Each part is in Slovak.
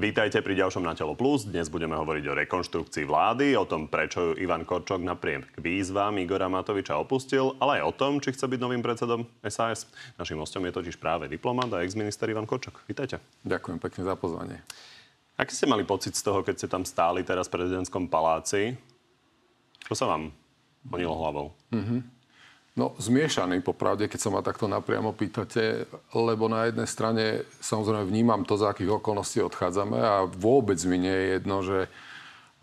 Vítajte pri ďalšom Na telo plus. Dnes budeme hovoriť o rekonštrukcii vlády, o tom, prečo ju Ivan Korčok napriek výzvam Igora Matoviča opustil, ale aj o tom, či chce byť novým predsedom SAS. Našim hostom je totiž práve diplomat a exminister Ivan Korčok. Vítajte. Ďakujem pekne za pozvanie. Aký ste mali pocit z toho, keď ste tam stáli teraz v prezidentskom paláci? Čo sa vám honilo hlavou? Mm-hmm. No, zmiešaný popravde, keď sa ma takto napriamo pýtate, lebo na jednej strane samozrejme vnímam to, za akých okolností odchádzame a vôbec mi nie je jedno, že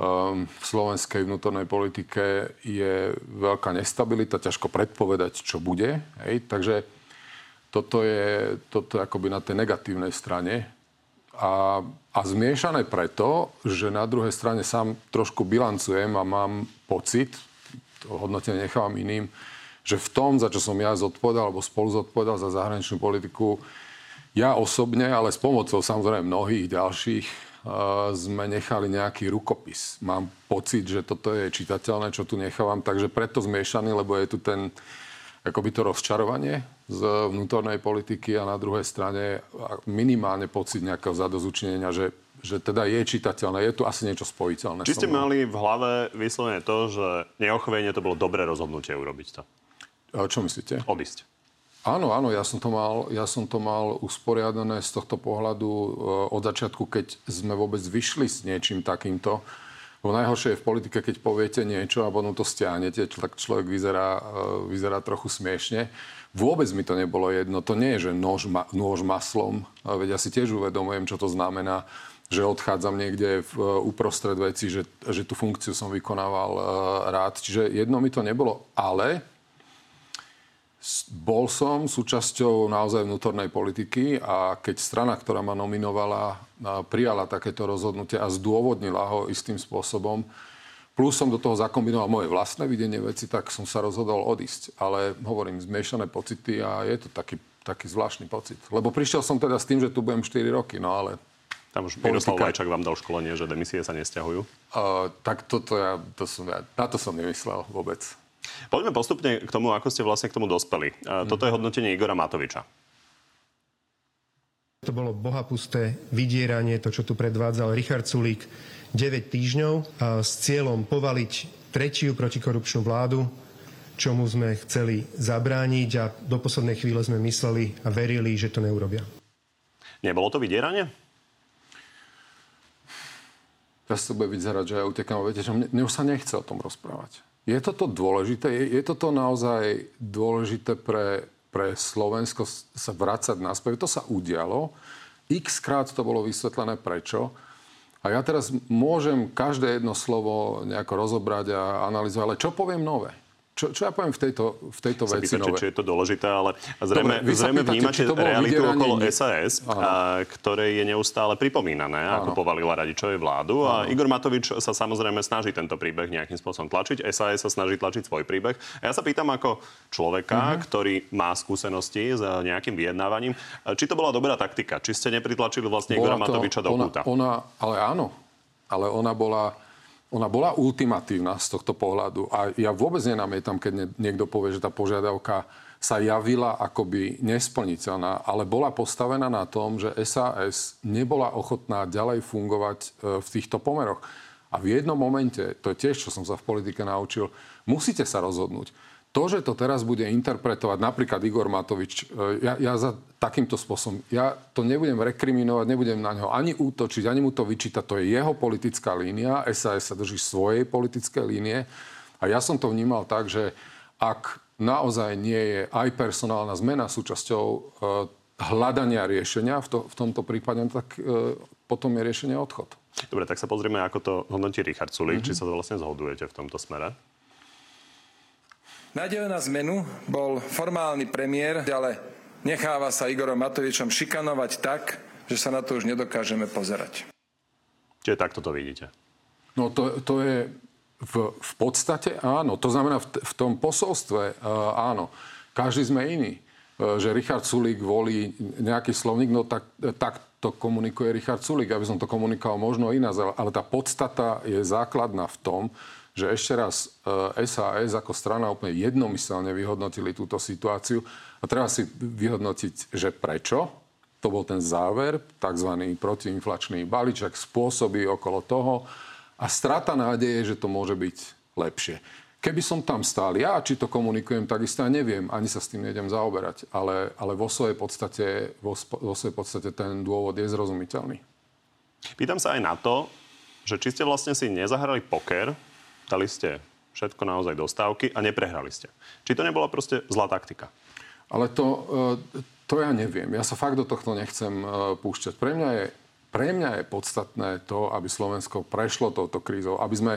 um, v slovenskej vnútornej politike je veľká nestabilita, ťažko predpovedať, čo bude. Hej? Takže toto je, toto akoby na tej negatívnej strane. A, a zmiešané preto, že na druhej strane sám trošku bilancujem a mám pocit, to hodnotenie nechávam iným, že v tom, za čo som ja zodpovedal, alebo spolu zodpovedal za zahraničnú politiku, ja osobne, ale s pomocou samozrejme mnohých ďalších, uh, sme nechali nejaký rukopis. Mám pocit, že toto je čitateľné, čo tu nechávam, takže preto zmiešaný, lebo je tu ten akoby to rozčarovanie z vnútornej politiky a na druhej strane minimálne pocit nejakého zadozučnenia, že že teda je čitateľné, je tu asi niečo spojiteľné. Či ste mali v hlave vyslovene to, že neochovenie to bolo dobré rozhodnutie urobiť to? Čo myslíte? Odísť. Áno, áno, ja som to mal, ja som to mal usporiadané z tohto pohľadu e, od začiatku, keď sme vôbec vyšli s niečím takýmto. Bo najhoršie je v politike, keď poviete niečo a potom to stiahnete, tak človek vyzerá, e, vyzerá trochu smiešne. Vôbec mi to nebolo jedno. To nie je, že nôž, ma, nôž maslom. Veď ja si tiež uvedomujem, čo to znamená že odchádzam niekde v, uprostred veci, že, že tú funkciu som vykonával rád. Čiže jedno mi to nebolo, ale bol som súčasťou naozaj vnútornej politiky a keď strana, ktorá ma nominovala, prijala takéto rozhodnutie a zdôvodnila ho istým spôsobom, plus som do toho zakombinoval moje vlastné videnie veci, tak som sa rozhodol odísť. Ale hovorím, zmiešané pocity a je to taký, taký zvláštny pocit. Lebo prišiel som teda s tým, že tu budem 4 roky, no ale tam už Miroslav Lajčák vám dal školenie, že demisie sa nesťahujú? Uh, tak toto ja, to som, ja, na to som nemyslel vôbec. Poďme postupne k tomu, ako ste vlastne k tomu dospeli. Toto je hodnotenie Igora Matoviča. To bolo bohapusté vydieranie, to, čo tu predvádzal Richard Sulík 9 týždňov s cieľom povaliť tretiu protikorupčnú vládu, čomu sme chceli zabrániť a do poslednej chvíle sme mysleli a verili, že to neurobia. Nebolo to vydieranie? Teraz to bude vyzerať, že ja utekám. Viete, že mne, mne už sa nechce o tom rozprávať. Je toto dôležité? Je, je toto naozaj dôležité pre, pre Slovensko sa vrácať naspäť? To sa udialo. X krát to bolo vysvetlené prečo. A ja teraz môžem každé jedno slovo nejako rozobrať a analyzovať, ale čo poviem nové? Čo, čo ja poviem v tejto, v tejto veci pýta, či, či je to dôležité, ale zrejme, Dobre, zrejme pýtate, vnímate realitu okolo SAS, a, ktorej je neustále pripomínané, Áno. ako povalila Radičovej vládu. Áno. A Igor Matovič sa samozrejme snaží tento príbeh nejakým spôsobom tlačiť. SAS sa snaží tlačiť svoj príbeh. A ja sa pýtam ako človeka, uh-huh. ktorý má skúsenosti s nejakým vyjednávaním, či to bola dobrá taktika? Či ste nepritlačili vlastne Igora Matoviča do ona, Ona, ale áno. Ale ona bola ona bola ultimatívna z tohto pohľadu. A ja vôbec nenamietam, keď niekto povie, že tá požiadavka sa javila akoby nesplniteľná, ale bola postavená na tom, že SAS nebola ochotná ďalej fungovať e, v týchto pomeroch. A v jednom momente, to je tiež, čo som sa v politike naučil, musíte sa rozhodnúť to, že to teraz bude interpretovať napríklad Igor Matovič, e, ja, ja za takýmto spôsobom, ja to nebudem rekriminovať, nebudem na ňo ani útočiť, ani mu to vyčítať, to je jeho politická línia, SAS sa drží svojej politické línie a ja som to vnímal tak, že ak naozaj nie je aj personálna zmena súčasťou e, hľadania riešenia, v, to, v tomto prípade, tak e, potom je riešenie odchod. Dobre, tak sa pozrieme, ako to hodnotí Richard Sulik, mm-hmm. či sa to vlastne zhodujete v tomto smere. Nádej na zmenu bol formálny premiér, ale necháva sa Igorom Matovičom šikanovať tak, že sa na to už nedokážeme pozerať. Čiže takto to vidíte? No to, to je v, v podstate áno. To znamená v, v tom posolstve uh, áno. Každý sme iný. Uh, že Richard Sulík volí nejaký slovník, no tak, tak to komunikuje Richard Sulík. Aby som to komunikoval možno iná, ale tá podstata je základná v tom, že ešte raz SAS e, ako strana úplne jednomyselne vyhodnotili túto situáciu a treba si vyhodnotiť, že prečo To bol ten záver, tzv. protiinflačný balíček, spôsoby okolo toho a strata nádeje, že to môže byť lepšie. Keby som tam stál ja, či to komunikujem, takisto ja neviem, ani sa s tým nejdem zaoberať. Ale, ale vo, svojej podstate, vo, vo svojej podstate ten dôvod je zrozumiteľný. Pýtam sa aj na to, že či ste vlastne si nezahrali poker, dali ste všetko naozaj do stávky a neprehrali ste. Či to nebola proste zlá taktika? Ale to, e, to ja neviem. Ja sa fakt do tohto nechcem e, púšťať. Pre mňa je, pre mňa je podstatné to, aby Slovensko prešlo touto krízou. Aby sme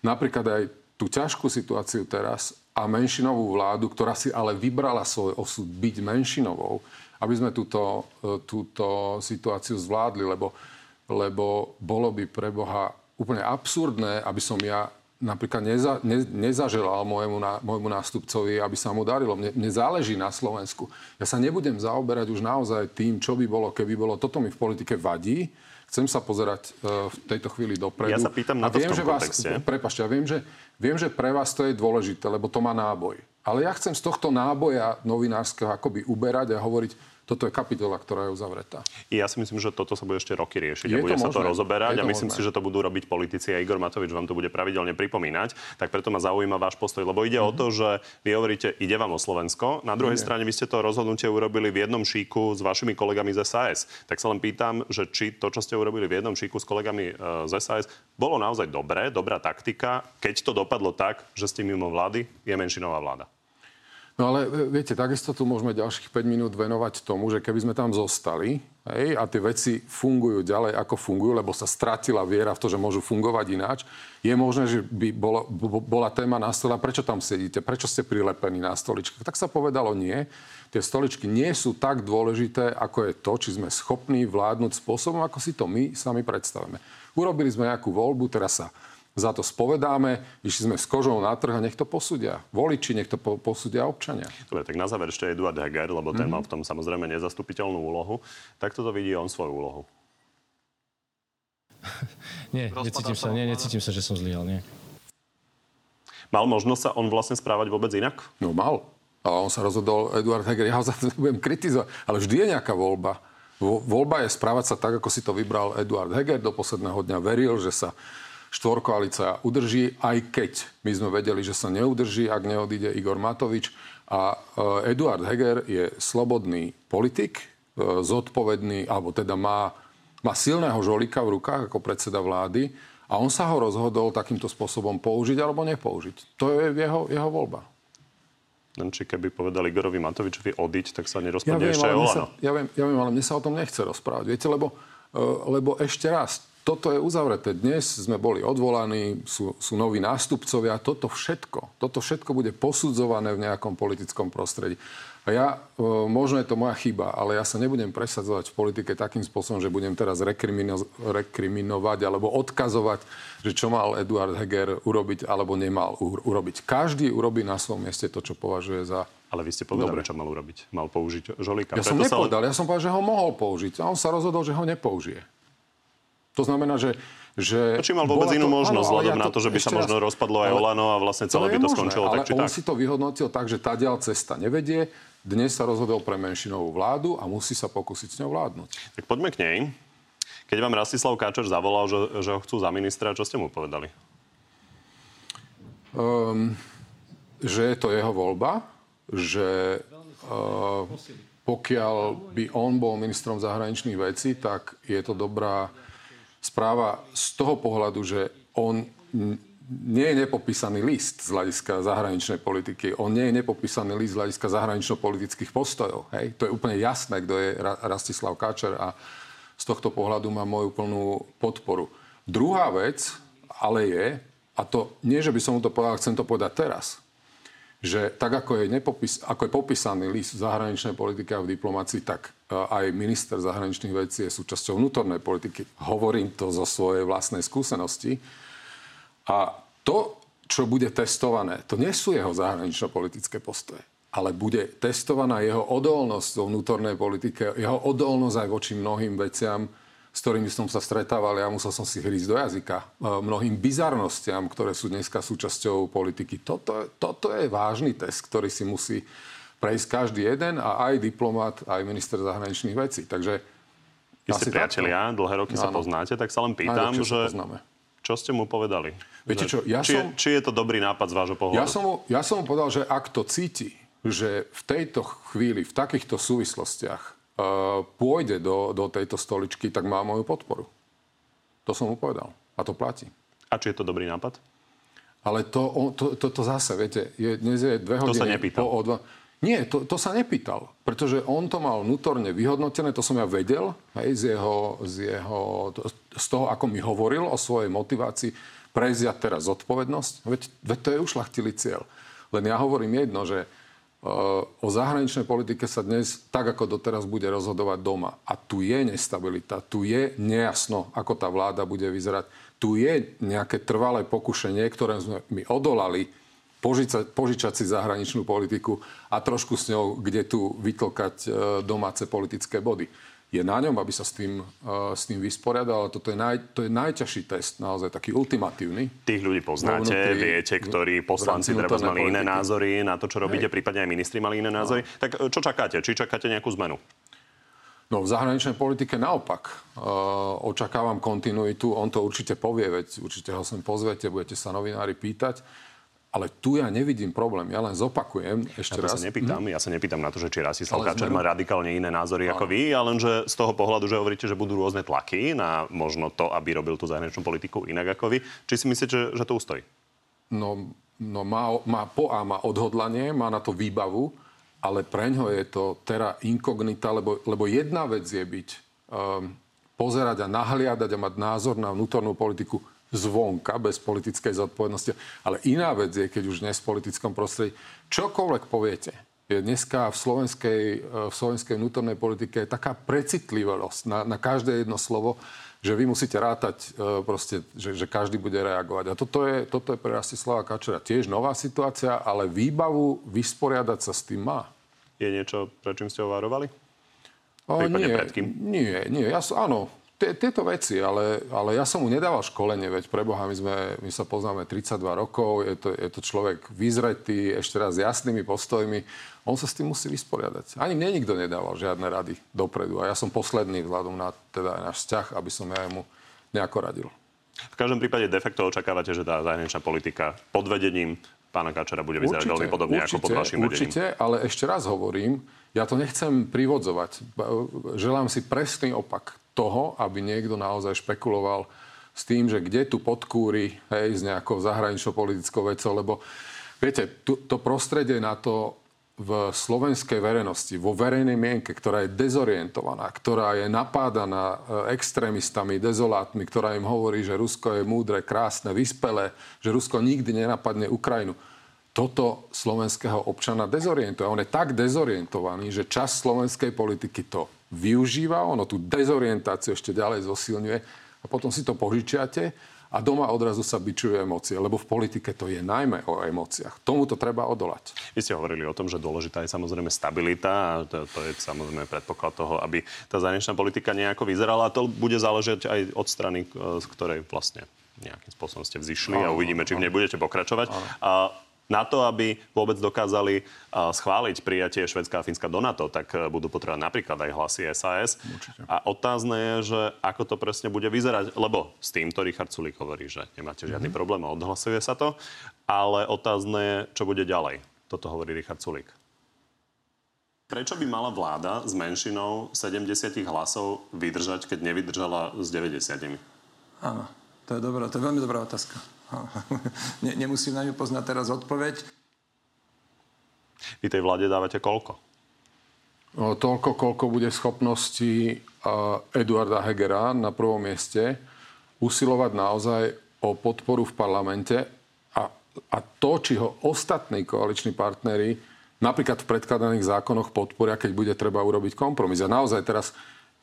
napríklad aj tú ťažkú situáciu teraz a menšinovú vládu, ktorá si ale vybrala svoj osud byť menšinovou, aby sme túto, e, túto situáciu zvládli, lebo, lebo bolo by pre Boha úplne absurdné, aby som ja napríklad neza, ne, nezaželal môjmu, môjmu nástupcovi, aby sa mu darilo. Mne, mne záleží na Slovensku. Ja sa nebudem zaoberať už naozaj tým, čo by bolo, keby bolo. Toto mi v politike vadí. Chcem sa pozerať uh, v tejto chvíli dopredu. Ja sa pýtam na to viem, v tom že vás, Prepašte, ja viem že, viem, že pre vás to je dôležité, lebo to má náboj. Ale ja chcem z tohto náboja novinárskeho akoby uberať a hovoriť, toto je kapitola, ktorá je uzavretá. Ja si myslím, že toto sa bude ešte roky riešiť je a bude to sa možné. to rozoberať a myslím možné. si, že to budú robiť politici a Igor Matovič vám to bude pravidelne pripomínať. Tak preto ma zaujíma váš postoj, lebo ide mm-hmm. o to, že vy hovoríte, ide vám o Slovensko. Na druhej Nie. strane vy ste to rozhodnutie urobili v jednom šíku s vašimi kolegami z SAS. Tak sa len pýtam, že či to, čo ste urobili v jednom šíku s kolegami e, z SAS, bolo naozaj dobré, dobrá taktika, keď to dopadlo tak, že ste mimo vlády, je menšinová vláda. No ale e, viete, takisto tu môžeme ďalších 5 minút venovať tomu, že keby sme tam zostali hej, a tie veci fungujú ďalej, ako fungujú, lebo sa stratila viera v to, že môžu fungovať ináč, je možné, že by bolo, bola téma na stole, prečo tam sedíte, prečo ste prilepení na stoličkách. Tak sa povedalo nie. Tie stoličky nie sú tak dôležité, ako je to, či sme schopní vládnuť spôsobom, ako si to my sami predstavíme. Urobili sme nejakú voľbu, teraz sa za to spovedáme, išli sme s kožou na trh a nech to posúdia. Voliči, nech to po, posúdia občania. Dobre, tak na záver ešte Eduard Heger, lebo ten mm-hmm. mal v tom samozrejme nezastupiteľnú úlohu. Tak toto vidí on svoju úlohu. nie, necítim sa, nie, necítim sa, že som zlyhal, nie. Mal možnosť sa on vlastne správať vôbec inak? No mal. A on sa rozhodol, Eduard Heger, ja ho za to budem kritizovať, ale vždy je nejaká voľba. Voľba je správať sa tak, ako si to vybral Eduard Heger. Do posledného dňa veril, že sa štvorkoalícia udrží, aj keď my sme vedeli, že sa neudrží, ak neodíde Igor Matovič. A e, Eduard Heger je slobodný politik, e, zodpovedný, alebo teda má, má silného žolika v rukách ako predseda vlády a on sa ho rozhodol takýmto spôsobom použiť alebo nepoužiť. To je jeho, jeho voľba. Len či keby povedali Igorovi Matovičovi odiť, tak sa nerozpadne ja ešte aj. Ja viem, ja viem, ale mne sa o tom nechce rozprávať. Viete, lebo, e, lebo ešte raz, toto je uzavreté. Dnes sme boli odvolaní, sú, sú noví nástupcovia. Toto všetko, toto všetko bude posudzované v nejakom politickom prostredí. A ja, e, možno je to moja chyba, ale ja sa nebudem presadzovať v politike takým spôsobom, že budem teraz rekrimino, rekriminovať alebo odkazovať, že čo mal Eduard Heger urobiť alebo nemal urobiť. Každý urobí na svojom mieste to, čo považuje za ale vy ste povedali, Dobre. čo mal urobiť. Mal použiť žolika. Ja som nepovedal, sa... ja som povedal, že ho mohol použiť. A on sa rozhodol, že ho nepoužije. To znamená, že že... či mal vôbec inú to, možnosť, vzhľadom ja na to, že by sa možno raz, rozpadlo aj ale, Olano a vlastne celé by to možné, skončilo tak, či on tak. si to vyhodnotil tak, že tá ďal cesta nevedie. Dnes sa rozhodol pre menšinovú vládu a musí sa pokúsiť s ňou vládnuť. Tak poďme k nej. Keď vám Rastislav Káčer zavolal, že, že ho chcú za ministra, čo ste mu povedali? Um, že je to jeho voľba, že uh, pokiaľ by on bol ministrom zahraničných vecí, tak je to dobrá správa z toho pohľadu, že on nie je nepopísaný list z hľadiska zahraničnej politiky. On nie je nepopísaný list z hľadiska zahranično-politických postojov. Hej? To je úplne jasné, kto je Rastislav Káčer a z tohto pohľadu má moju plnú podporu. Druhá vec ale je, a to nie, že by som mu to povedal, chcem to povedať teraz, že tak ako je, nepopis, ako je popísaný list v zahraničnej politike a v diplomácii, tak aj minister zahraničných vecí je súčasťou vnútornej politiky. Hovorím to zo svojej vlastnej skúsenosti. A to, čo bude testované, to nie sú jeho zahranično-politické postoje, ale bude testovaná jeho odolnosť vo vnútornej politike, jeho odolnosť aj voči mnohým veciam, s ktorými som sa stretával, ja musel som si hrísť do jazyka, e, mnohým bizarnostiam, ktoré sú dneska súčasťou politiky. Toto, toto je vážny test, ktorý si musí prejsť každý jeden a aj diplomat, aj minister zahraničných vecí. Takže vy ste priatelia, takto. dlhé roky no, sa poznáte, tak sa len pýtam, že čo ste mu povedali? Viete čo, ja či, som... Je, či je to dobrý nápad z vášho pohľadu? Ja som, mu, ja som mu povedal, že ak to cíti, že v tejto chvíli, v takýchto súvislostiach uh, pôjde do, do tejto stoličky, tak má moju podporu. To som mu povedal. A to platí. A či je to dobrý nápad? Ale to, to, to, to zase, viete, je, dnes je dve hodiny... To sa nepýtal. Po, o dva, nie, to, to sa nepýtal, pretože on to mal vnútorne vyhodnotené, to som ja vedel, hej, z, jeho, z, jeho, z toho, ako mi hovoril o svojej motivácii prevziať teraz zodpovednosť. Veď, veď to je ušlachtilý cieľ. Len ja hovorím jedno, že uh, o zahraničnej politike sa dnes tak, ako doteraz, bude rozhodovať doma. A tu je nestabilita, tu je nejasno, ako tá vláda bude vyzerať. Tu je nejaké trvalé pokušenie, ktoré sme my odolali požičať, požičať si zahraničnú politiku a trošku s ňou, kde tu vytlkať e, domáce politické body. Je na ňom, aby sa s tým, uh, s tým vysporiadal, ale toto je, naj, to je najťažší test, naozaj taký ultimatívny. Tých ľudí poznáte, vnútri, viete, ktorí poslanci treba mali iné názory na to, čo robíte, Hej. prípadne aj ministri mali iné názory. No. Tak e, čo čakáte? Či čakáte nejakú zmenu? No v zahraničnej politike naopak. Uh, očakávam kontinuitu. On to určite povie, veď určite ho sem pozvete, budete sa novinári pýtať. Ale tu ja nevidím problém. Ja len zopakujem ešte ja raz. Sa nepýtam, hm? Ja sa nepýtam na to, že či Rastislav Káčer má radikálne iné názory ako vy, ale že z toho pohľadu, že hovoríte, že budú rôzne tlaky na možno to, aby robil tú zahraničnú politiku inak ako vy. Či si myslíte, že, že to ustojí? No, no má, má po A má odhodlanie, má na to výbavu, ale pre ňo je to teraz inkognita, lebo, lebo jedna vec je byť, um, pozerať a nahliadať a mať názor na vnútornú politiku zvonka, bez politickej zodpovednosti. Ale iná vec je, keď už dnes v politickom prostredí čokoľvek poviete, je dneska v slovenskej, v slovenskej vnútornej politike taká precitlivosť na, na každé jedno slovo, že vy musíte rátať, e, proste, že, že každý bude reagovať. A toto je, toto je pre Rastislava Kačera tiež nová situácia, ale výbavu vysporiadať sa s tým má. Je niečo, čím ste ho varovali? O, nie, nie, nie. Ja, áno, tieto veci, ale, ale ja som mu nedával školenie, veď preboha, my, sme, my sa poznáme 32 rokov, je to, je to človek vyzretý, ešte raz jasnými postojmi. On sa s tým musí vysporiadať. Ani mne nikto nedával žiadne rady dopredu. A ja som posledný vzhľadom na teda náš vzťah, aby som ja mu nejako radil. V každom prípade de facto očakávate, že tá zahraničná politika pod vedením pána Kačera bude vyzerať veľmi podobne určite, ako pod vašim vedením. Určite, ale ešte raz hovorím, ja to nechcem privodzovať. Želám si presný opak toho, aby niekto naozaj špekuloval s tým, že kde tu podkúri hej, s nejakou zahraničnou politickou vecou, lebo viete, tu, to prostredie na to v slovenskej verejnosti, vo verejnej mienke, ktorá je dezorientovaná, ktorá je napádaná e, extrémistami, dezolátmi, ktorá im hovorí, že Rusko je múdre, krásne, vyspelé, že Rusko nikdy nenapadne Ukrajinu. Toto slovenského občana dezorientuje. On je tak dezorientovaný, že čas slovenskej politiky to využíva, ono tú dezorientáciu ešte ďalej zosilňuje a potom si to požičiate a doma odrazu sa byčujú emócie, lebo v politike to je najmä o emóciách. Tomu to treba odolať. Vy ste hovorili o tom, že dôležitá je samozrejme stabilita a to, to je samozrejme predpoklad toho, aby tá zahraničná politika nejako vyzerala a to bude záležať aj od strany, z ktorej vlastne nejakým spôsobom ste vzýšli a uvidíme, či v nej budete pokračovať. A na to, aby vôbec dokázali schváliť prijatie Švedska a Fínska do NATO, tak e, budú potrebovať napríklad aj hlasy SAS. Určite. A otázne je, že ako to presne bude vyzerať, lebo s týmto Richard Sulik hovorí, že nemáte žiadny mm-hmm. problém a odhlasuje sa to, ale otázne je, čo bude ďalej. Toto hovorí Richard Sulik. Prečo by mala vláda s menšinou 70 hlasov vydržať, keď nevydržala s 90? Áno, to je dobrá, to je veľmi dobrá otázka. Nemusím na ňu poznať teraz odpoveď. Vy tej vláde dávate koľko? No, toľko, koľko bude schopnosti Eduarda Hegera na prvom mieste usilovať naozaj o podporu v parlamente a, a to, či ho ostatní koaliční partnery napríklad v predkladaných zákonoch podporia, keď bude treba urobiť kompromis. A naozaj teraz,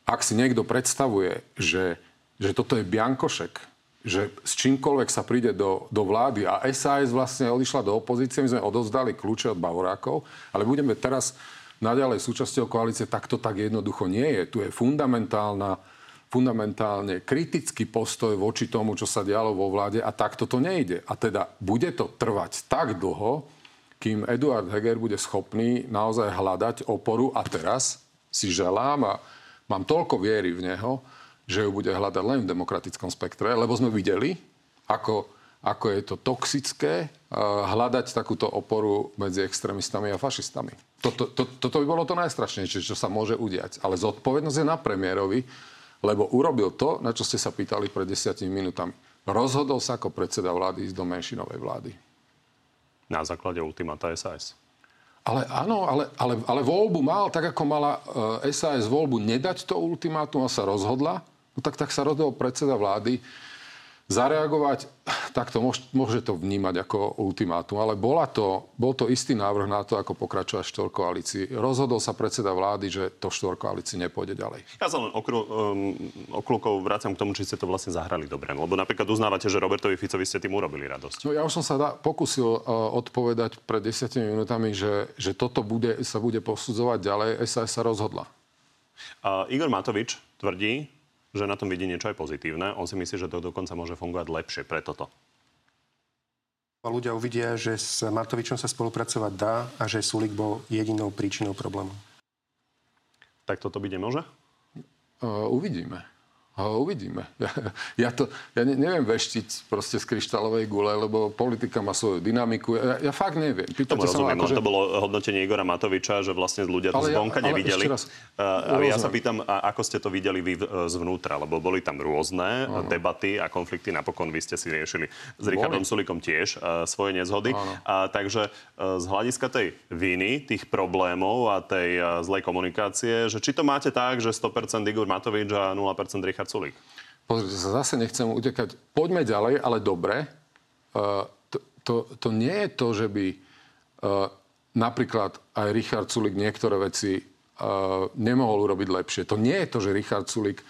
ak si niekto predstavuje, že, že toto je biankošek, že s čímkoľvek sa príde do, do vlády a SAS vlastne odišla do opozície, my sme odovzdali kľúče od Bavorákov, ale budeme teraz naďalej súčasťou koalície, tak to tak jednoducho nie je. Tu je fundamentálna, fundamentálne kritický postoj voči tomu, čo sa dialo vo vláde a takto to nejde. A teda bude to trvať tak dlho, kým Eduard Heger bude schopný naozaj hľadať oporu a teraz si želám a mám toľko viery v neho, že ju bude hľadať len v demokratickom spektre, lebo sme videli, ako, ako je to toxické uh, hľadať takúto oporu medzi extrémistami a fašistami. Toto, to, toto by bolo to najstrašnejšie, čo sa môže udiať. Ale zodpovednosť je na premiérovi, lebo urobil to, na čo ste sa pýtali pred desiatimi minútami. Rozhodol sa ako predseda vlády ísť do menšinovej vlády. Na základe ultimata SAS. Ale áno, ale, ale, ale voľbu mal, tak ako mala uh, eh, SAS voľbu nedať to ultimátum a sa rozhodla, no tak, tak sa rozhodol predseda vlády zareagovať, tak to môže, môže to vnímať ako ultimátum, ale bola to, bol to istý návrh na to, ako pokračovať v štvorkoalícii. Rozhodol sa predseda vlády, že to štvorkoalícii nepôjde ďalej. Ja sa len okru, um, okľúkov k tomu, či ste to vlastne zahrali dobre. Lebo napríklad uznávate, že Robertovi Ficovi ste tým urobili radosť. No ja už som sa da, pokusil uh, odpovedať pred desiatimi minútami, že, že toto bude, sa bude posudzovať ďalej. SAS sa rozhodla. Uh, Igor Matovič tvrdí, že na tom vidí niečo aj pozitívne. On si myslí, že to dokonca môže fungovať lepšie pre toto. Ľudia uvidia, že s Matovičom sa spolupracovať dá a že Sulik bol jedinou príčinou problému. Tak toto byť nemôže? Uh, uvidíme. Uh, uvidíme. Ja, ja, to, ja ne, neviem veštiť proste z kryštálovej gule, lebo politika má svoju dynamiku. Ja, ja fakt neviem. Pýtate Tomu rozumiem, no, že... to bolo hodnotenie Igora Matoviča, že vlastne ľudia to ale zvonka ja, nevideli. Raz, uh, ale ja sa pýtam, a ako ste to videli vy zvnútra? Lebo boli tam rôzne ano. debaty a konflikty. Napokon vy ste si riešili s Richardom Sulikom tiež uh, svoje nezhody. A, takže uh, z hľadiska tej viny, tých problémov a tej uh, zlej komunikácie, že či to máte tak, že 100% Igor Matovič a 0% Richard Sulík. Pozrite sa, zase nechcem utekať. Poďme ďalej, ale dobre. Uh, to, to, to nie je to, že by uh, napríklad aj Richard Sulik niektoré veci uh, nemohol urobiť lepšie. To nie je to, že Richard Sulik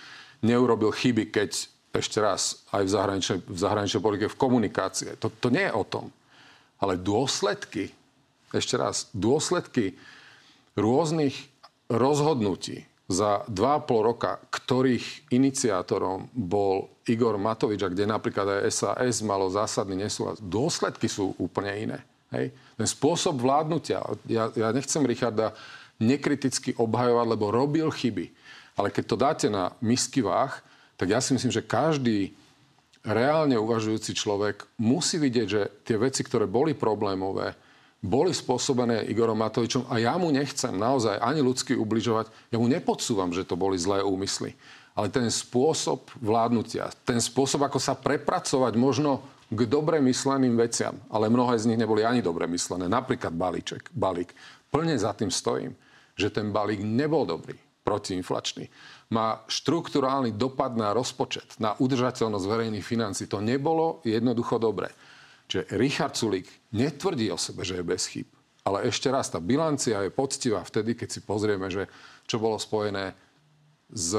neurobil chyby, keď ešte raz aj v zahraničnej, v zahraničnej politike, v komunikácie. To, to nie je o tom. Ale dôsledky, ešte raz, dôsledky rôznych rozhodnutí, za 2,5 roka, ktorých iniciátorom bol Igor Matovič, a kde napríklad aj SAS malo zásadný nesúhlas, dôsledky sú úplne iné. Hej? Ten spôsob vládnutia, ja, ja nechcem Richarda nekriticky obhajovať, lebo robil chyby. Ale keď to dáte na misky váh, tak ja si myslím, že každý reálne uvažujúci človek musí vidieť, že tie veci, ktoré boli problémové, boli spôsobené Igorom Matovičom a ja mu nechcem naozaj ani ľudsky ubližovať. Ja mu nepodsúvam, že to boli zlé úmysly. Ale ten spôsob vládnutia, ten spôsob, ako sa prepracovať možno k dobre mysleným veciam, ale mnohé z nich neboli ani dobre myslené, napríklad balíček, balík. Plne za tým stojím, že ten balík nebol dobrý, protiinflačný. Má štruktúrálny dopad na rozpočet, na udržateľnosť verejných financí. To nebolo jednoducho dobré. Čiže Richard Sulik netvrdí o sebe, že je bez chyb. Ale ešte raz, tá bilancia je poctivá vtedy, keď si pozrieme, že čo bolo spojené s,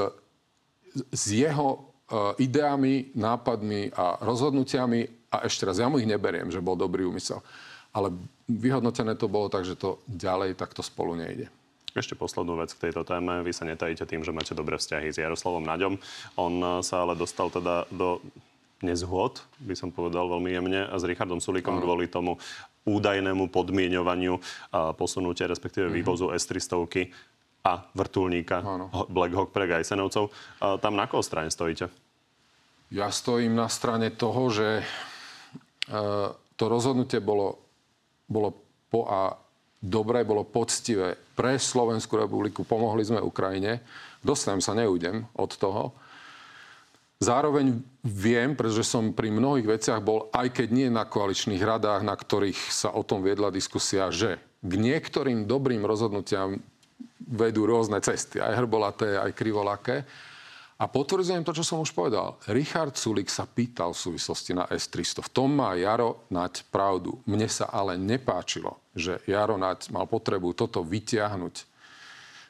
s jeho uh, ideami, nápadmi a rozhodnutiami. A ešte raz, ja mu ich neberiem, že bol dobrý úmysel. Ale vyhodnotené to bolo tak, že to ďalej takto spolu nejde. Ešte poslednú vec k tejto téme. Vy sa netajíte tým, že máte dobré vzťahy s Jaroslavom Naďom. On sa ale dostal teda do nezhod, by som povedal veľmi jemne, a s Richardom Sulíkom kvôli tomu údajnému podmienovaniu a posunutia, respektíve mm-hmm. vývozu S-300 a vrtulníka. Black Hawk pre Gajsenovcov. A tam na koho strane stojíte? Ja stojím na strane toho, že uh, to rozhodnutie bolo, bolo po a dobré, bolo poctivé pre Slovenskú republiku. Pomohli sme Ukrajine. Dostanem sa, neújdem od toho. Zároveň viem, pretože som pri mnohých veciach bol, aj keď nie na koaličných radách, na ktorých sa o tom viedla diskusia, že k niektorým dobrým rozhodnutiam vedú rôzne cesty, aj hrbolaté, aj krivolaké. A potvrdzujem to, čo som už povedal. Richard Sulik sa pýtal v súvislosti na S-300. V tom má Jaro Nať pravdu. Mne sa ale nepáčilo, že Jaro Nať mal potrebu toto vyťahnuť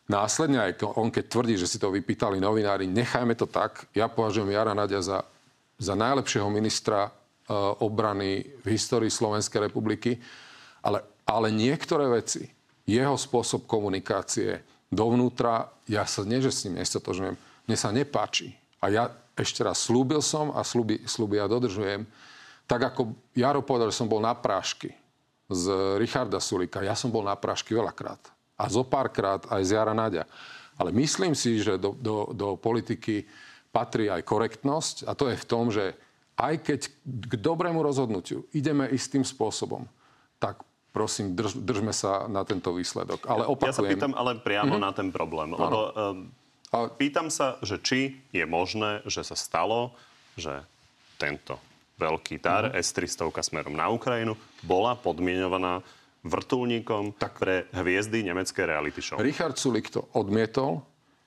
Následne aj on, keď tvrdí, že si to vypýtali novinári, nechajme to tak. Ja považujem Jara Nadia za, za najlepšieho ministra uh, obrany v histórii Slovenskej republiky, ale, ale niektoré veci, jeho spôsob komunikácie dovnútra, ja sa nie, že s ním nestotožňujem, mne sa nepáči. A ja ešte raz slúbil som a slúby, slúby ja dodržujem. Tak ako Jaro povedal, že som bol na prášky z Richarda Sulika. Ja som bol na Pražky veľakrát. A zo párkrát aj z Jara Nadia. Ale myslím si, že do, do, do politiky patrí aj korektnosť. A to je v tom, že aj keď k dobrému rozhodnutiu ideme istým spôsobom, tak prosím, drž, držme sa na tento výsledok. Ale opakujem... Ja sa pýtam ale priamo mm-hmm. na ten problém. Lebo um, a... pýtam sa, že či je možné, že sa stalo, že tento veľký TAR, mm-hmm. S-300 smerom na Ukrajinu, bola podmienovaná vrtulníkom tak. pre hviezdy nemecké reality show. Richard Sulik to odmietol,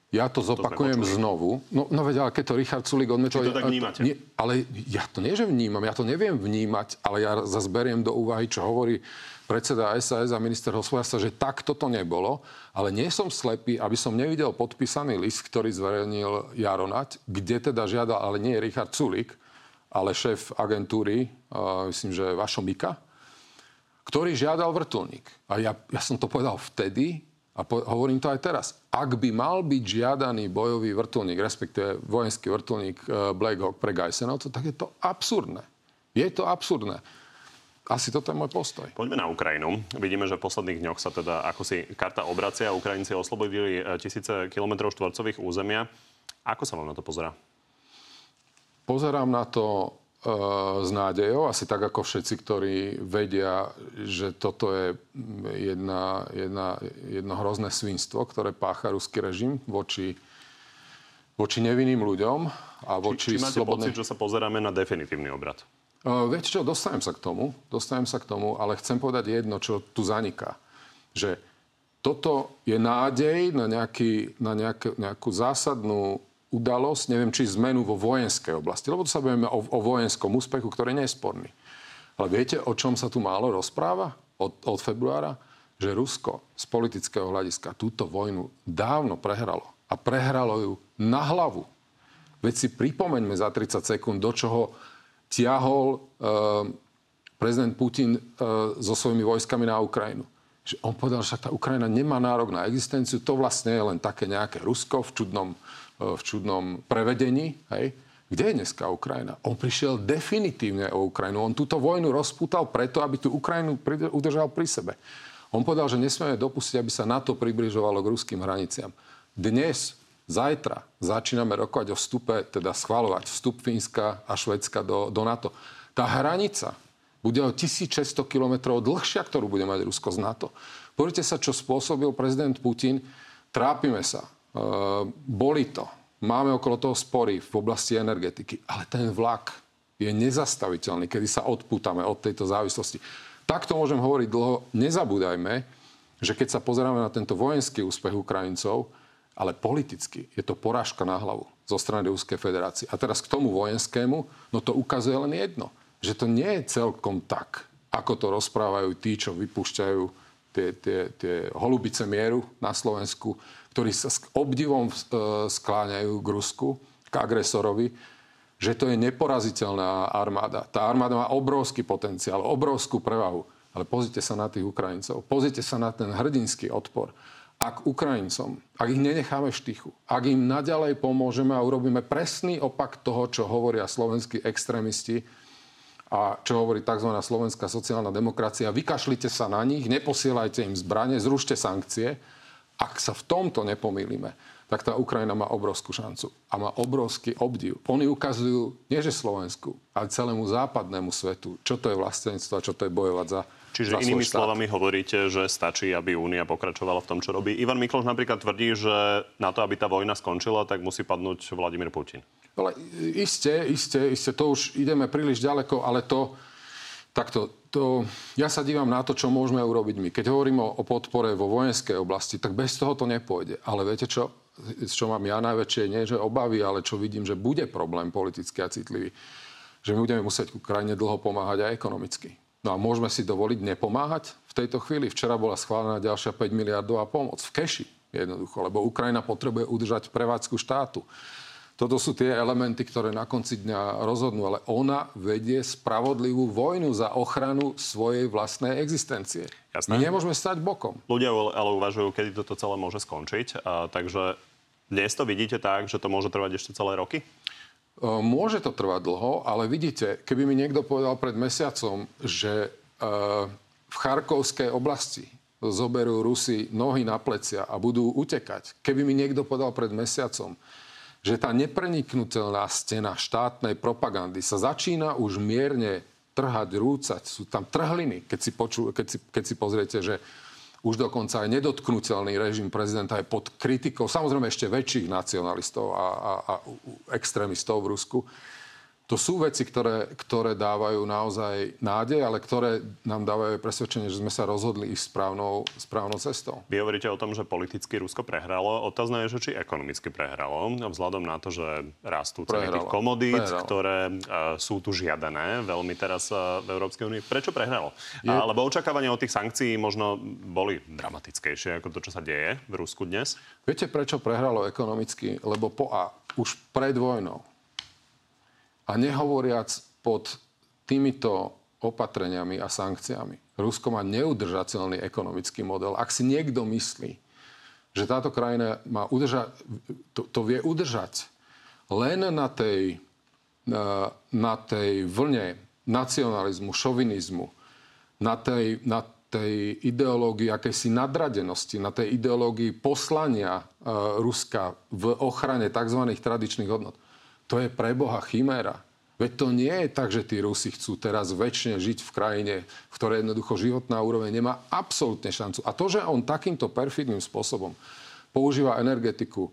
ja to zopakujem to znovu. No, no veď, ale keď to Richard Sulik odmietol... Či to tak vnímate? Nie, ale ja to nie, že vnímam, ja to neviem vnímať, ale ja zase beriem do úvahy, čo hovorí predseda SAS a minister hospodárstva, že tak toto nebolo, ale nie som slepý, aby som nevidel podpísaný list, ktorý zverejnil Jaronať, kde teda žiada, ale nie Richard Sulik, ale šéf agentúry, uh, myslím, že Vašo Mika, ktorý žiadal vrtulník. A ja, ja som to povedal vtedy a po, hovorím to aj teraz. Ak by mal byť žiadaný bojový vrtulník, respektíve vojenský vrtulník uh, Black Hawk pre Gajsenovcov, tak je to absurdné. Je to absurdné. Asi toto je môj postoj. Poďme na Ukrajinu. Vidíme, že v posledných dňoch sa teda ako si karta obracia. Ukrajinci oslobodili e, tisíce kilometrov štvorcových územia. Ako sa vám na to pozera? Pozerám na to e, s nádejou, asi tak ako všetci, ktorí vedia, že toto je jedna, jedna, jedno hrozné svinstvo, ktoré pácha ruský režim voči, voči nevinným ľuďom a voči či, či máte slobodnej... pocit, že sa pozeráme na definitívny obrad? Viete čo, dostanem sa k tomu, dostanem sa k tomu, ale chcem povedať jedno, čo tu zaniká. Že toto je nádej na, nejaký, na nejakú, nejakú zásadnú udalosť, neviem, či zmenu vo vojenskej oblasti, lebo tu sa bavíme o, o vojenskom úspechu, ktorý nie je sporný. Ale viete, o čom sa tu málo rozpráva od, od februára? Že Rusko z politického hľadiska túto vojnu dávno prehralo. A prehralo ju na hlavu. Veď si pripomeňme za 30 sekúnd, do čoho tiahol uh, prezident Putin uh, so svojimi vojskami na Ukrajinu. Že on povedal, že tá Ukrajina nemá nárok na existenciu, to vlastne je len také nejaké Rusko v čudnom, v čudnom prevedení. Hej? Kde je dneska Ukrajina? On prišiel definitívne o Ukrajinu. On túto vojnu rozputal preto, aby tú Ukrajinu udržal pri sebe. On povedal, že nesmieme dopustiť, aby sa NATO približovalo k ruským hraniciam. Dnes Zajtra začíname rokovať o vstupe, teda schvalovať vstup Fínska a Švedska do, do NATO. Tá hranica bude o 1600 kilometrov dlhšia, ktorú bude mať Rusko z NATO. Pozrite sa, čo spôsobil prezident Putin. Trápime sa. E, boli to. Máme okolo toho spory v oblasti energetiky. Ale ten vlak je nezastaviteľný, kedy sa odpútame od tejto závislosti. Takto môžem hovoriť dlho. Nezabúdajme, že keď sa pozeráme na tento vojenský úspech Ukrajincov, ale politicky je to porážka na hlavu zo strany Ruskej federácie. A teraz k tomu vojenskému, no to ukazuje len jedno, že to nie je celkom tak, ako to rozprávajú tí, čo vypúšťajú tie, tie, tie holubice mieru na Slovensku, ktorí sa s obdivom e, skláňajú k Rusku, k agresorovi, že to je neporaziteľná armáda. Tá armáda má obrovský potenciál, obrovskú prevahu. Ale pozrite sa na tých Ukrajincov, pozrite sa na ten hrdinský odpor ak Ukrajincom, ak ich nenecháme v štychu, ak im naďalej pomôžeme a urobíme presný opak toho, čo hovoria slovenskí extrémisti a čo hovorí tzv. slovenská sociálna demokracia, vykašlite sa na nich, neposielajte im zbranie, zrušte sankcie. Ak sa v tomto nepomýlime, tak tá Ukrajina má obrovskú šancu a má obrovský obdiv. Oni ukazujú nie že Slovensku, ale celému západnému svetu, čo to je vlastenstvo a čo to je bojovať za Čiže inými štát. slovami hovoríte, že stačí, aby Únia pokračovala v tom, čo robí. Ivan Mikloš napríklad tvrdí, že na to, aby tá vojna skončila, tak musí padnúť Vladimír Putin. Ale iste, iste, iste, to už ideme príliš ďaleko, ale to, takto, to, ja sa dívam na to, čo môžeme urobiť my. Keď hovorím o, o podpore vo vojenskej oblasti, tak bez toho to nepôjde. Ale viete čo, čo mám ja najväčšie, nie že obavy, ale čo vidím, že bude problém politický a citlivý, že my budeme musieť Ukrajine dlho pomáhať aj ekonomicky. No a môžeme si dovoliť nepomáhať v tejto chvíli. Včera bola schválená ďalšia 5 miliardová pomoc v keši jednoducho, lebo Ukrajina potrebuje udržať prevádzku štátu. Toto sú tie elementy, ktoré na konci dňa rozhodnú, ale ona vedie spravodlivú vojnu za ochranu svojej vlastnej existencie. Jasné. My nemôžeme stať bokom. Ľudia ale uvažujú, kedy toto celé môže skončiť. A, takže dnes to vidíte tak, že to môže trvať ešte celé roky? Môže to trvať dlho, ale vidíte, keby mi niekto povedal pred mesiacom, že v Charkovskej oblasti zoberú Rusi nohy na plecia a budú utekať. Keby mi niekto povedal pred mesiacom, že tá nepreniknutelná stena štátnej propagandy sa začína už mierne trhať, rúcať. Sú tam trhliny, keď si, poču, keď si, keď si pozriete, že už dokonca aj nedotknutelný režim prezidenta je pod kritikou, samozrejme ešte väčších nacionalistov a, a, a extrémistov v Rusku to sú veci, ktoré, ktoré dávajú naozaj nádej, ale ktoré nám dávajú presvedčenie, že sme sa rozhodli ísť správnou, správnou cestou. Vy hovoríte o tom, že politicky Rusko prehralo. Otázne je, že či ekonomicky prehralo. Vzhľadom na to, že rastú ceny tých komodít, prehralo. ktoré uh, sú tu žiadané veľmi teraz uh, v Európskej únii. Prečo prehralo? Je... A, lebo očakávania od tých sankcií možno boli dramatickejšie ako to, čo sa deje v Rusku dnes. Viete, prečo prehralo ekonomicky? Lebo po A, už pred vojnou a nehovoriac pod týmito opatreniami a sankciami. Rusko má neudržateľný ekonomický model. Ak si niekto myslí, že táto krajina má udržať, to, to vie udržať len na tej, na, tej vlne nacionalizmu, šovinizmu, na tej, na tej ideológii akejsi nadradenosti, na tej ideológii poslania uh, Ruska v ochrane tzv. tradičných hodnot to je pre Boha chiméra. Veď to nie je tak, že tí Rusi chcú teraz väčšine žiť v krajine, v ktorej jednoducho životná úroveň nemá absolútne šancu. A to, že on takýmto perfidným spôsobom používa energetiku e,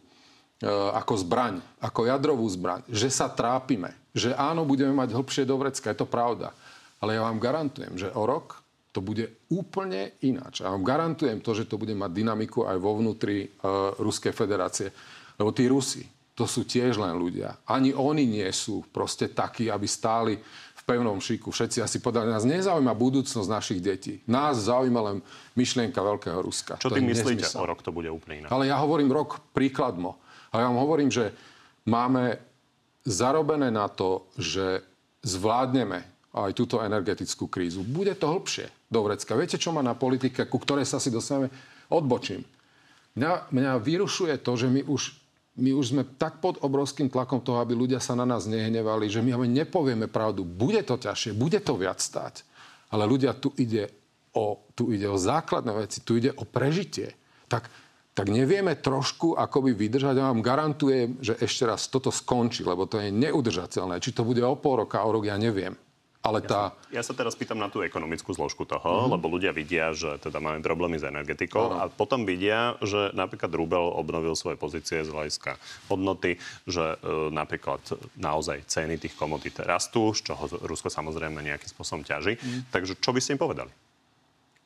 ako zbraň, ako jadrovú zbraň, že sa trápime, že áno, budeme mať hlbšie do vrecka, je to pravda. Ale ja vám garantujem, že o rok to bude úplne ináč. A vám garantujem to, že to bude mať dynamiku aj vo vnútri e, Ruskej federácie. Lebo tí Rusi, to sú tiež len ľudia. Ani oni nie sú proste takí, aby stáli v pevnom šiku. Všetci asi podali, nás nezaujíma budúcnosť našich detí. Nás zaujíma len myšlienka Veľkého Ruska. Čo to ty myslíte, nezmysel. o rok to bude úplne inak? Ale ja hovorím rok príkladmo. Ale ja vám hovorím, že máme zarobené na to, že zvládneme aj túto energetickú krízu. Bude to hlbšie do vrecka. Viete, čo má na politike, ku ktorej sa si dostaneme? Odbočím. Mňa, mňa vyrušuje to, že my už my už sme tak pod obrovským tlakom toho, aby ľudia sa na nás nehnevali, že my nepovieme pravdu. Bude to ťažšie, bude to viac stáť. Ale ľudia, tu ide o, tu ide o základné veci, tu ide o prežitie. Tak, tak nevieme trošku akoby vydržať. Ja vám garantujem, že ešte raz toto skončí, lebo to je neudržateľné. Či to bude o pol roka, o rok, ja neviem. Ale tá... ja, sa, ja sa teraz pýtam na tú ekonomickú zložku toho, mm-hmm. lebo ľudia vidia, že teda máme problémy s energetikou ano. a potom vidia, že napríklad Rubel obnovil svoje pozície z hľadiska hodnoty, že e, napríklad naozaj ceny tých komodít rastú, z čoho Rusko samozrejme nejakým spôsobom ťaží. Mm. Takže čo by ste im povedali?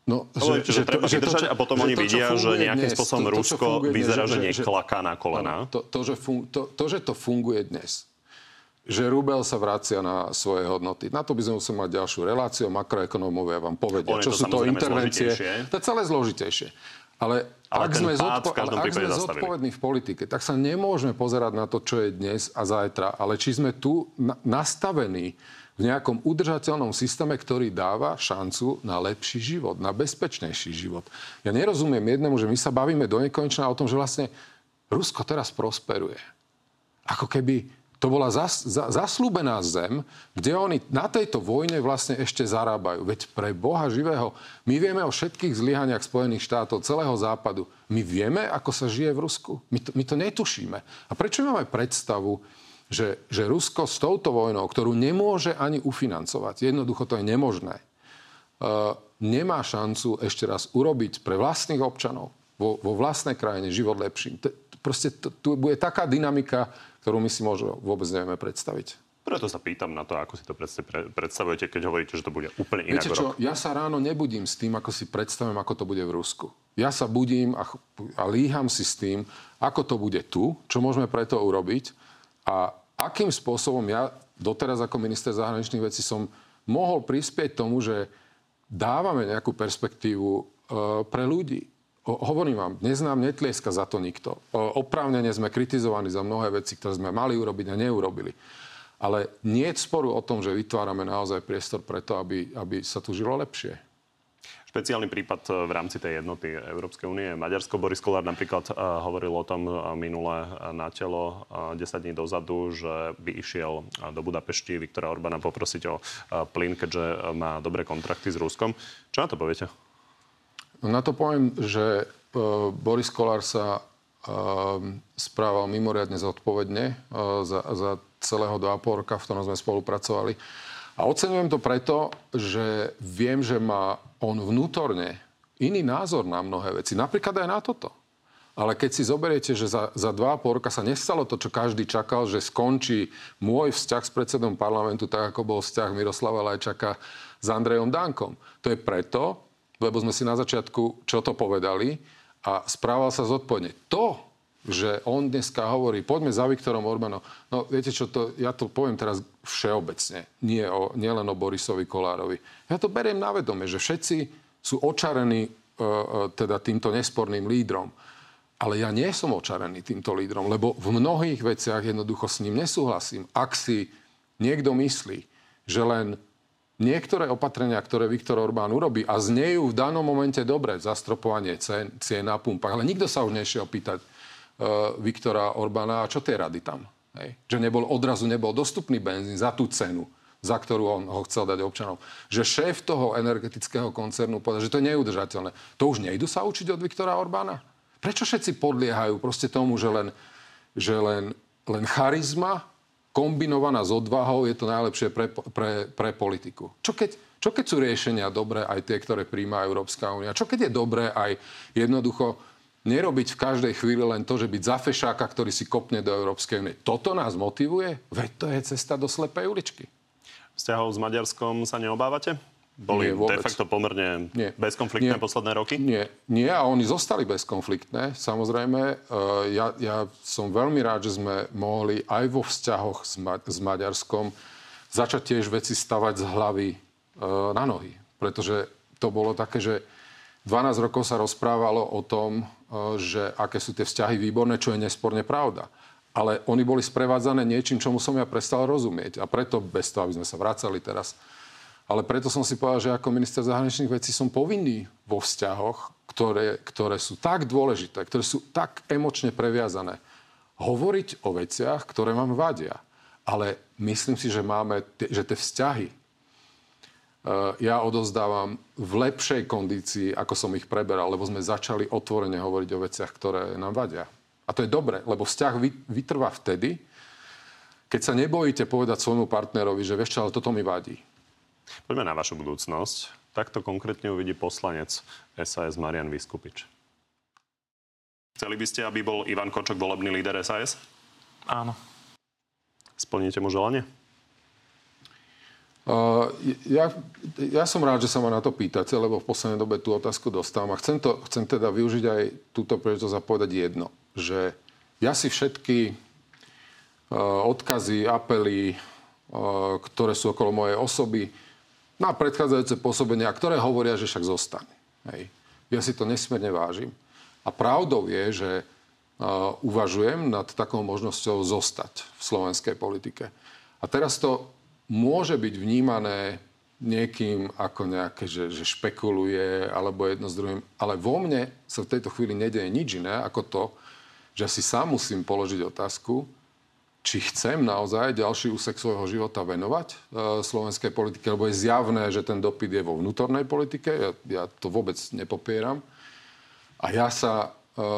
No, že, že, že, treba že vydržať to, čo, a potom oni to, vidia, že nejakým dnes, spôsobom to, to, Rusko vyzerá, že, že neklaká na kolena. To, to, že fun, to, to, že to funguje dnes, že rubel sa vracia na svoje hodnoty. Na to by sme museli mať ďalšiu reláciu. Makroekonómovia vám povedia, čo sú to intervencie. To je celé zložitejšie. Ale, ale ak sme, zodpo- ale ak sme zodpovední v politike, tak sa nemôžeme pozerať na to, čo je dnes a zajtra, ale či sme tu na- nastavení v nejakom udržateľnom systéme, ktorý dáva šancu na lepší život, na bezpečnejší život. Ja nerozumiem jednému, že my sa bavíme do nekonečna o tom, že vlastne Rusko teraz prosperuje. Ako keby to bola zas, za, zaslúbená zem, kde oni na tejto vojne vlastne ešte zarábajú. Veď pre Boha živého, my vieme o všetkých zlyhaniach Spojených štátov, celého západu. My vieme, ako sa žije v Rusku. My to, my to netušíme. A prečo máme predstavu, že, že Rusko s touto vojnou, ktorú nemôže ani ufinancovať, jednoducho to je nemožné, uh, nemá šancu ešte raz urobiť pre vlastných občanov vo, vo vlastnej krajine život lepším. T- proste t- tu bude taká dynamika, ktorú my si možno vôbec nevieme predstaviť. Preto sa pýtam na to, ako si to predstavujete, keď hovoríte, že to bude úplne inak Viete čo, rok. ja sa ráno nebudím s tým, ako si predstavím, ako to bude v Rusku. Ja sa budím a, a líham si s tým, ako to bude tu, čo môžeme preto urobiť a akým spôsobom ja doteraz ako minister zahraničných vecí som mohol prispieť tomu, že dávame nejakú perspektívu e, pre ľudí hovorím vám, dnes nám netlieska za to nikto. Oprávnene sme kritizovaní za mnohé veci, ktoré sme mali urobiť a neurobili. Ale nie je sporu o tom, že vytvárame naozaj priestor preto, aby, aby sa tu žilo lepšie. špeciálny prípad v rámci tej jednoty Európskej únie. Maďarsko Boris Kolár napríklad hovoril o tom minule na telo 10 dní dozadu, že by išiel do Budapešti Viktora Orbána poprosiť o plyn, keďže má dobré kontrakty s Ruskom. Čo na to poviete? Na to poviem, že Boris Kolár sa správal mimoriadne zodpovedne za, za celého do roka, v ktorom sme spolupracovali. A oceňujem to preto, že viem, že má on vnútorne iný názor na mnohé veci. Napríklad aj na toto. Ale keď si zoberiete, že za, za dva a pol roka sa nestalo to, čo každý čakal, že skončí môj vzťah s predsedom parlamentu, tak ako bol vzťah Miroslava Lajčaka s Andrejom Dankom. To je preto, lebo sme si na začiatku čo to povedali a správal sa zodpovedne. To, že on dneska hovorí, poďme za Viktorom Orbánom. No viete čo, to, ja to poviem teraz všeobecne, nie, o, nie o Borisovi Kolárovi. Ja to beriem na vedome, že všetci sú očarení uh, uh, teda týmto nesporným lídrom. Ale ja nie som očarený týmto lídrom, lebo v mnohých veciach jednoducho s ním nesúhlasím. Ak si niekto myslí, že len niektoré opatrenia, ktoré Viktor Orbán urobí a znejú v danom momente dobre, zastropovanie cien, cien na pumpách, ale nikto sa už nešiel pýtať, Eh, Viktora Orbána a čo tie rady tam? Hej? Že nebol, odrazu nebol dostupný benzín za tú cenu, za ktorú on ho chcel dať občanov. Že šéf toho energetického koncernu povedal, že to je neudržateľné. To už nejdu sa učiť od Viktora Orbána? Prečo všetci podliehajú proste tomu, že len, že len, len charizma kombinovaná s odvahou je to najlepšie pre, pre, pre politiku? Čo keď, čo keď sú riešenia dobré aj tie, ktoré príjma Európska únia? Čo keď je dobré aj jednoducho nerobiť v každej chvíli len to, že byť za fešáka, ktorý si kopne do Európskej únie. Toto nás motivuje? Veď to je cesta do slepej uličky. Vzťahov s Maďarskom sa neobávate? Boli Nie, de facto pomerne Nie. bezkonfliktné Nie. posledné roky? Nie. Nie a oni zostali bezkonfliktné. Samozrejme, e, ja, ja som veľmi rád, že sme mohli aj vo vzťahoch s, Ma- s Maďarskom začať tiež veci stavať z hlavy e, na nohy. Pretože to bolo také, že 12 rokov sa rozprávalo o tom, E, že aké sú tie vzťahy výborné, čo je nesporne pravda. Ale oni boli sprevádzané niečím, čomu som ja prestal rozumieť. A preto, bez toho, aby sme sa vracali teraz, ale preto som si povedal, že ako minister zahraničných vecí som povinný vo vzťahoch, ktoré, ktoré sú tak dôležité, ktoré sú tak emočne previazané, hovoriť o veciach, ktoré vám vadia. Ale myslím si, že máme, že tie vzťahy Eh, ja odozdávam v lepšej kondícii, ako som ich preberal, lebo sme začali otvorene hovoriť o veciach, ktoré nám vadia. A to je dobre, lebo vzťah vytrvá vtedy, keď sa nebojíte povedať svojmu partnerovi, že vieš čo, ale toto mi vadí. Poďme na vašu budúcnosť. Takto konkrétne uvidí poslanec SAS Marian Vyskupič. Chceli by ste, aby bol Ivan Kočok volebný líder SAS? Áno. Splníte mu želanie? ja, ja som rád, že sa ma na to pýtate, lebo v poslednej dobe tú otázku dostávam. A chcem, to, chcem teda využiť aj túto príležitosť a povedať jedno. Že ja si všetky odkazy, apely, ktoré sú okolo mojej osoby, na predchádzajúce pôsobenia, ktoré hovoria, že však zostane. Hej. Ja si to nesmierne vážim. A pravdou je, že uvažujem nad takou možnosťou zostať v slovenskej politike. A teraz to môže byť vnímané niekým ako nejaké, že, že špekuluje alebo jedno s druhým. Ale vo mne sa v tejto chvíli nedeje nič iné ako to, že si sám musím položiť otázku, či chcem naozaj ďalší úsek svojho života venovať e, slovenskej politike, lebo je zjavné, že ten dopyt je vo vnútornej politike. Ja, ja to vôbec nepopieram. A ja sa, e,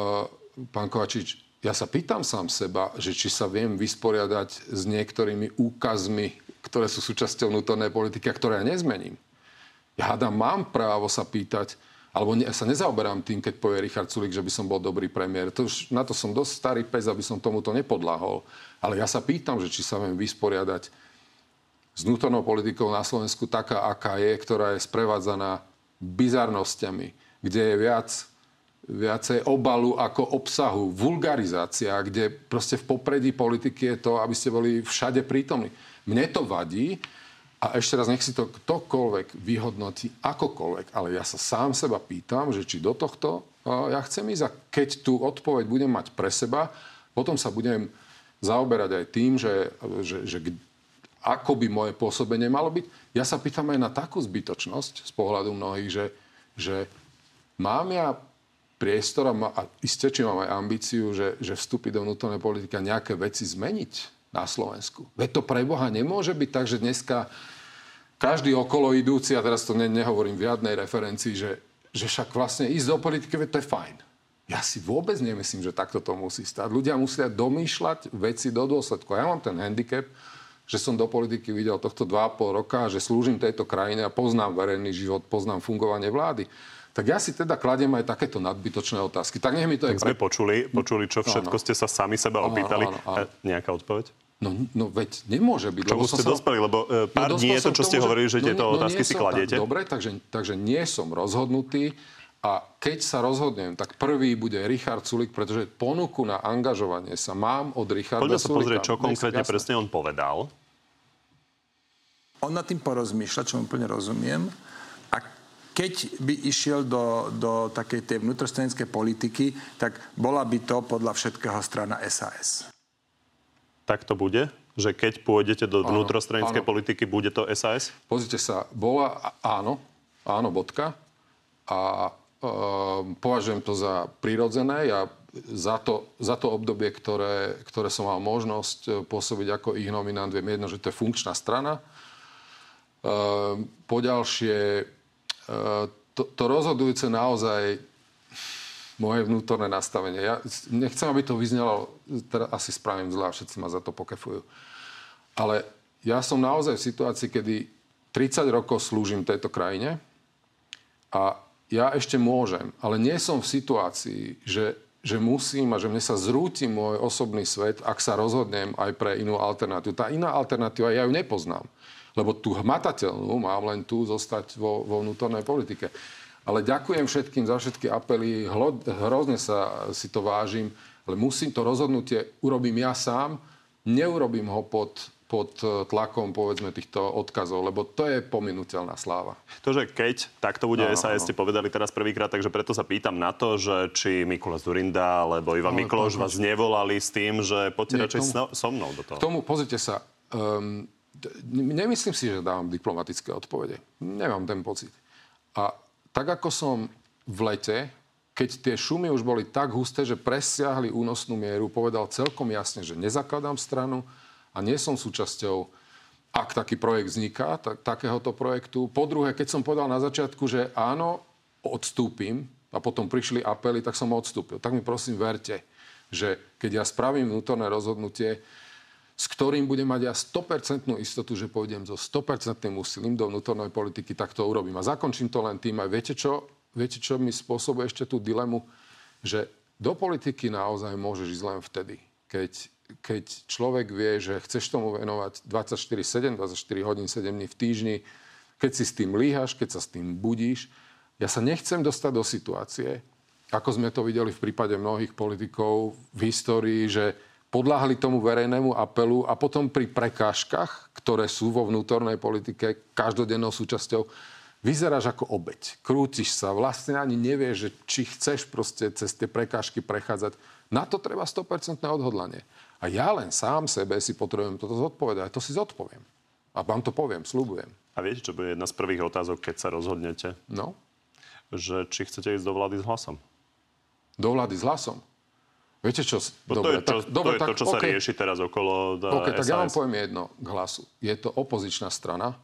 pán Kovačič, ja sa pýtam sám seba, že či sa viem vysporiadať s niektorými úkazmi ktoré sú súčasťou vnútornej politiky a ktoré ja nezmením. Ja hádam, mám právo sa pýtať, alebo ne, sa nezaoberám tým, keď povie Richard Sulik, že by som bol dobrý premiér. To už, na to som dosť starý pes, aby som tomuto nepodláhol. Ale ja sa pýtam, že či sa viem vysporiadať s vnútornou politikou na Slovensku taká, aká je, ktorá je sprevádzaná bizarnosťami, kde je viac viacej obalu ako obsahu, vulgarizácia, kde proste v popredí politiky je to, aby ste boli všade prítomní. Mne to vadí a ešte raz, nech si to ktokoľvek vyhodnotí akokoľvek, ale ja sa sám seba pýtam, že či do tohto ja chcem ísť a keď tú odpoveď budem mať pre seba, potom sa budem zaoberať aj tým, že, že, že ako by moje pôsobenie malo byť. Ja sa pýtam aj na takú zbytočnosť z pohľadu mnohých, že že mám ja priestor a, a isté, či mám aj ambíciu, že, že vstúpiť do vnútornej politiky a nejaké veci zmeniť na Slovensku. Veď to pre Boha nemôže byť tak, že dneska každý okolo idúci, a teraz to ne, nehovorím v žiadnej referencii, že, že však vlastne ísť do politiky, to je fajn. Ja si vôbec nemyslím, že takto to musí stať. Ľudia musia domýšľať veci do dôsledku. Ja mám ten handicap, že som do politiky videl tohto 2,5 roka, že slúžim tejto krajine a poznám verejný život, poznám fungovanie vlády tak ja si teda kladiem aj takéto nadbytočné otázky. Tak nech mi to tak je... sme pre... počuli, počuli, čo všetko áno. ste sa sami seba opýtali. Áno, áno, áno. E, nejaká odpoveď? No, no veď nemôže byť. Čomu ste sa... dospeli? Lebo e, no, pár no, dní je to, čo ste tomu, hovorili, že no, tieto no, otázky si kladiete. Tak, dobre, takže, takže nie som rozhodnutý. A keď sa rozhodnem, tak prvý bude Richard Sulik, pretože ponuku na angažovanie sa mám od Richarda Poďme sa pozrieť, čo konkrétne presne on povedal. On nad tým porozmýšľa, čo mu úplne rozumiem keď by išiel do, do takej tej vnútrostranickej politiky, tak bola by to podľa všetkého strana SAS. Tak to bude? Že keď pôjdete do vnútrostranickej politiky, bude to SAS? Pozrite sa, bola, áno, áno, bodka. A e, považujem to za prirodzené. Ja za to, za to obdobie, ktoré, ktoré som mal možnosť e, pôsobiť ako ich nominant, viem jedno, že to je funkčná strana. E, poďalšie, to, to rozhodujúce naozaj moje vnútorné nastavenie. Ja nechcem, aby to vyznelo, teraz asi spravím zle a všetci ma za to pokefujú. Ale ja som naozaj v situácii, kedy 30 rokov slúžim tejto krajine a ja ešte môžem, ale nie som v situácii, že, že musím a že mne sa zrúti môj osobný svet, ak sa rozhodnem aj pre inú alternatívu. Tá iná alternatíva, ja ju nepoznám. Lebo tú hmatateľnú mám len tu zostať vo, vo vnútornej politike. Ale ďakujem všetkým za všetky apely, Hlo, hrozne sa si to vážim, ale musím to rozhodnutie, urobím ja sám, neurobím ho pod, pod tlakom, povedzme, týchto odkazov, lebo to je pominuteľná sláva. To, že keď, tak to bude no, SAS, no. ste povedali teraz prvýkrát, takže preto sa pýtam na to, že či Mikula Zurinda alebo Ivan no, Mikloš vás nevolali s tým, že poďte radšej so mnou do toho. K tomu, pozrite sa, um, nemyslím si, že dávam diplomatické odpovede. Nemám ten pocit. A tak ako som v lete, keď tie šumy už boli tak husté, že presiahli únosnú mieru, povedal celkom jasne, že nezakladám stranu a nie som súčasťou, ak taký projekt vzniká, tak, takéhoto projektu. Po druhé, keď som povedal na začiatku, že áno, odstúpim, a potom prišli apely, tak som odstúpil. Tak mi prosím verte, že keď ja spravím vnútorné rozhodnutie, s ktorým budem mať ja 100% istotu, že pôjdem so 100% úsilím do vnútornej politiky, tak to urobím. A zakončím to len tým, aj viete čo, viete čo mi spôsobuje ešte tú dilemu, že do politiky naozaj môžeš ísť len vtedy, keď, keď človek vie, že chceš tomu venovať 24-7, 24 hodín, 7 dní v týždni, keď si s tým líhaš, keď sa s tým budíš. Ja sa nechcem dostať do situácie, ako sme to videli v prípade mnohých politikov v histórii, že podľahli tomu verejnému apelu a potom pri prekážkach, ktoré sú vo vnútornej politike každodennou súčasťou, vyzeráš ako obeď. Krútiš sa, vlastne ani nevieš, že či chceš proste cez tie prekážky prechádzať. Na to treba 100% odhodlanie. A ja len sám sebe si potrebujem toto zodpovedať. A to si zodpoviem. A vám to poviem, slúbujem. A viete, čo bude jedna z prvých otázok, keď sa rozhodnete? No? Že či chcete ísť do vlády s hlasom? Do vlády s hlasom? Viete čo? No dobre, to je, čo, tak, dobre, to, je tak, to, čo okay. sa rieši teraz okolo OK, SAS. tak ja vám poviem jedno k hlasu. Je to opozičná strana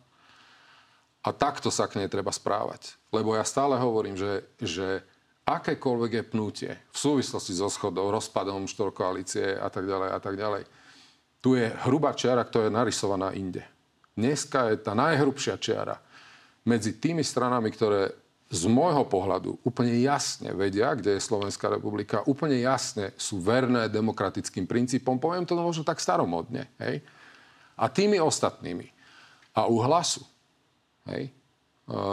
a takto sa k nej treba správať. Lebo ja stále hovorím, že, že akékoľvek je pnutie v súvislosti so schodou, rozpadom štorkoalície a tak ďalej a tak ďalej, tu je hrubá čiara, ktorá je narysovaná inde. Dneska je tá najhrubšia čiara medzi tými stranami, ktoré z môjho pohľadu úplne jasne vedia, kde je Slovenská republika, úplne jasne sú verné demokratickým princípom, poviem to možno tak staromodne, hej? A tými ostatnými. A u hlasu, hej?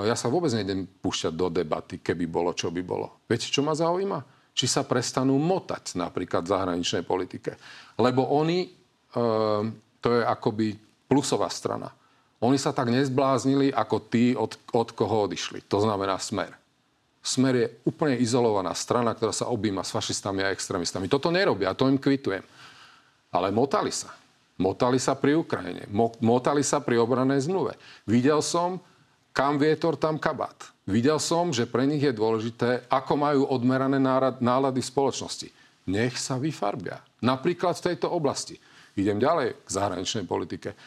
Ja sa vôbec nejdem púšťať do debaty, keby bolo, čo by bolo. Viete, čo ma zaujíma? Či sa prestanú motať napríklad v zahraničnej politike. Lebo oni, to je akoby plusová strana oni sa tak nezbláznili ako tí, od, od koho odišli. To znamená Smer. Smer je úplne izolovaná strana, ktorá sa objíma s fašistami a extrémistami. Toto nerobia, to im kvitujem. Ale motali sa. Motali sa pri Ukrajine. Motali sa pri obranej zmluve. Videl som kam vietor, tam kabát. Videl som, že pre nich je dôležité, ako majú odmerané nálady v spoločnosti. Nech sa vyfarbia. Napríklad v tejto oblasti. Idem ďalej k zahraničnej politike.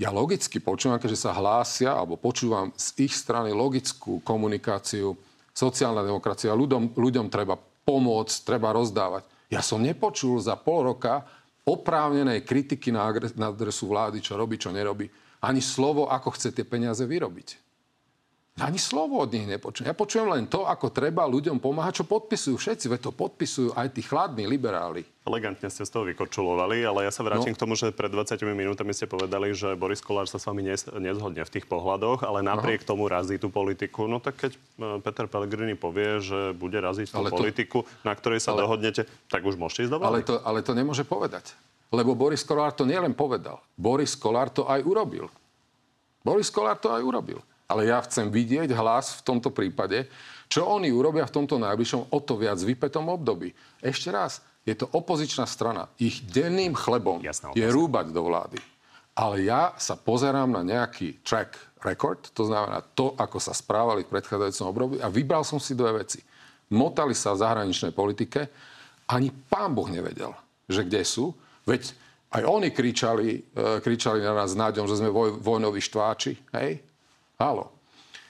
Ja logicky počúvam, že sa hlásia, alebo počúvam z ich strany logickú komunikáciu, sociálna demokracia, ľuďom, ľuďom treba pomôcť, treba rozdávať. Ja som nepočul za pol roka oprávnenej kritiky na adresu vlády, čo robí, čo nerobí. Ani slovo, ako chce tie peniaze vyrobiť. Ani slovo od nich nepočujem. Ja počujem len to, ako treba ľuďom pomáhať, čo podpisujú všetci. Veď to podpisujú aj tí chladní liberáli. Elegantne ste z toho vykočulovali, ale ja sa vrátim no. k tomu, že pred 20 minútami ste povedali, že Boris Kolár sa s vami nezhodne v tých pohľadoch, ale napriek Aha. tomu razí tú politiku. No tak keď e, Peter Pellegrini povie, že bude raziť tú ale politiku, to... na ktorej sa ale... dohodnete, tak už môžete ísť do ale to, ale to nemôže povedať. Lebo Boris Kolár to nielen povedal. Boris Kolár to aj urobil. Boris Kolár to aj urobil. Ale ja chcem vidieť hlas v tomto prípade, čo oni urobia v tomto najbližšom o to viac vypetom období. Ešte raz, je to opozičná strana. Ich denným chlebom Jasná, je rúbať do vlády. Ale ja sa pozerám na nejaký track record, to znamená to, ako sa správali v predchádzajúcom období a vybral som si dve veci. Motali sa v zahraničnej politike, ani pán Boh nevedel, že kde sú. Veď aj oni kričali, e, kričali na nás s že sme voj, vojnoví štváči. Hej? Halo.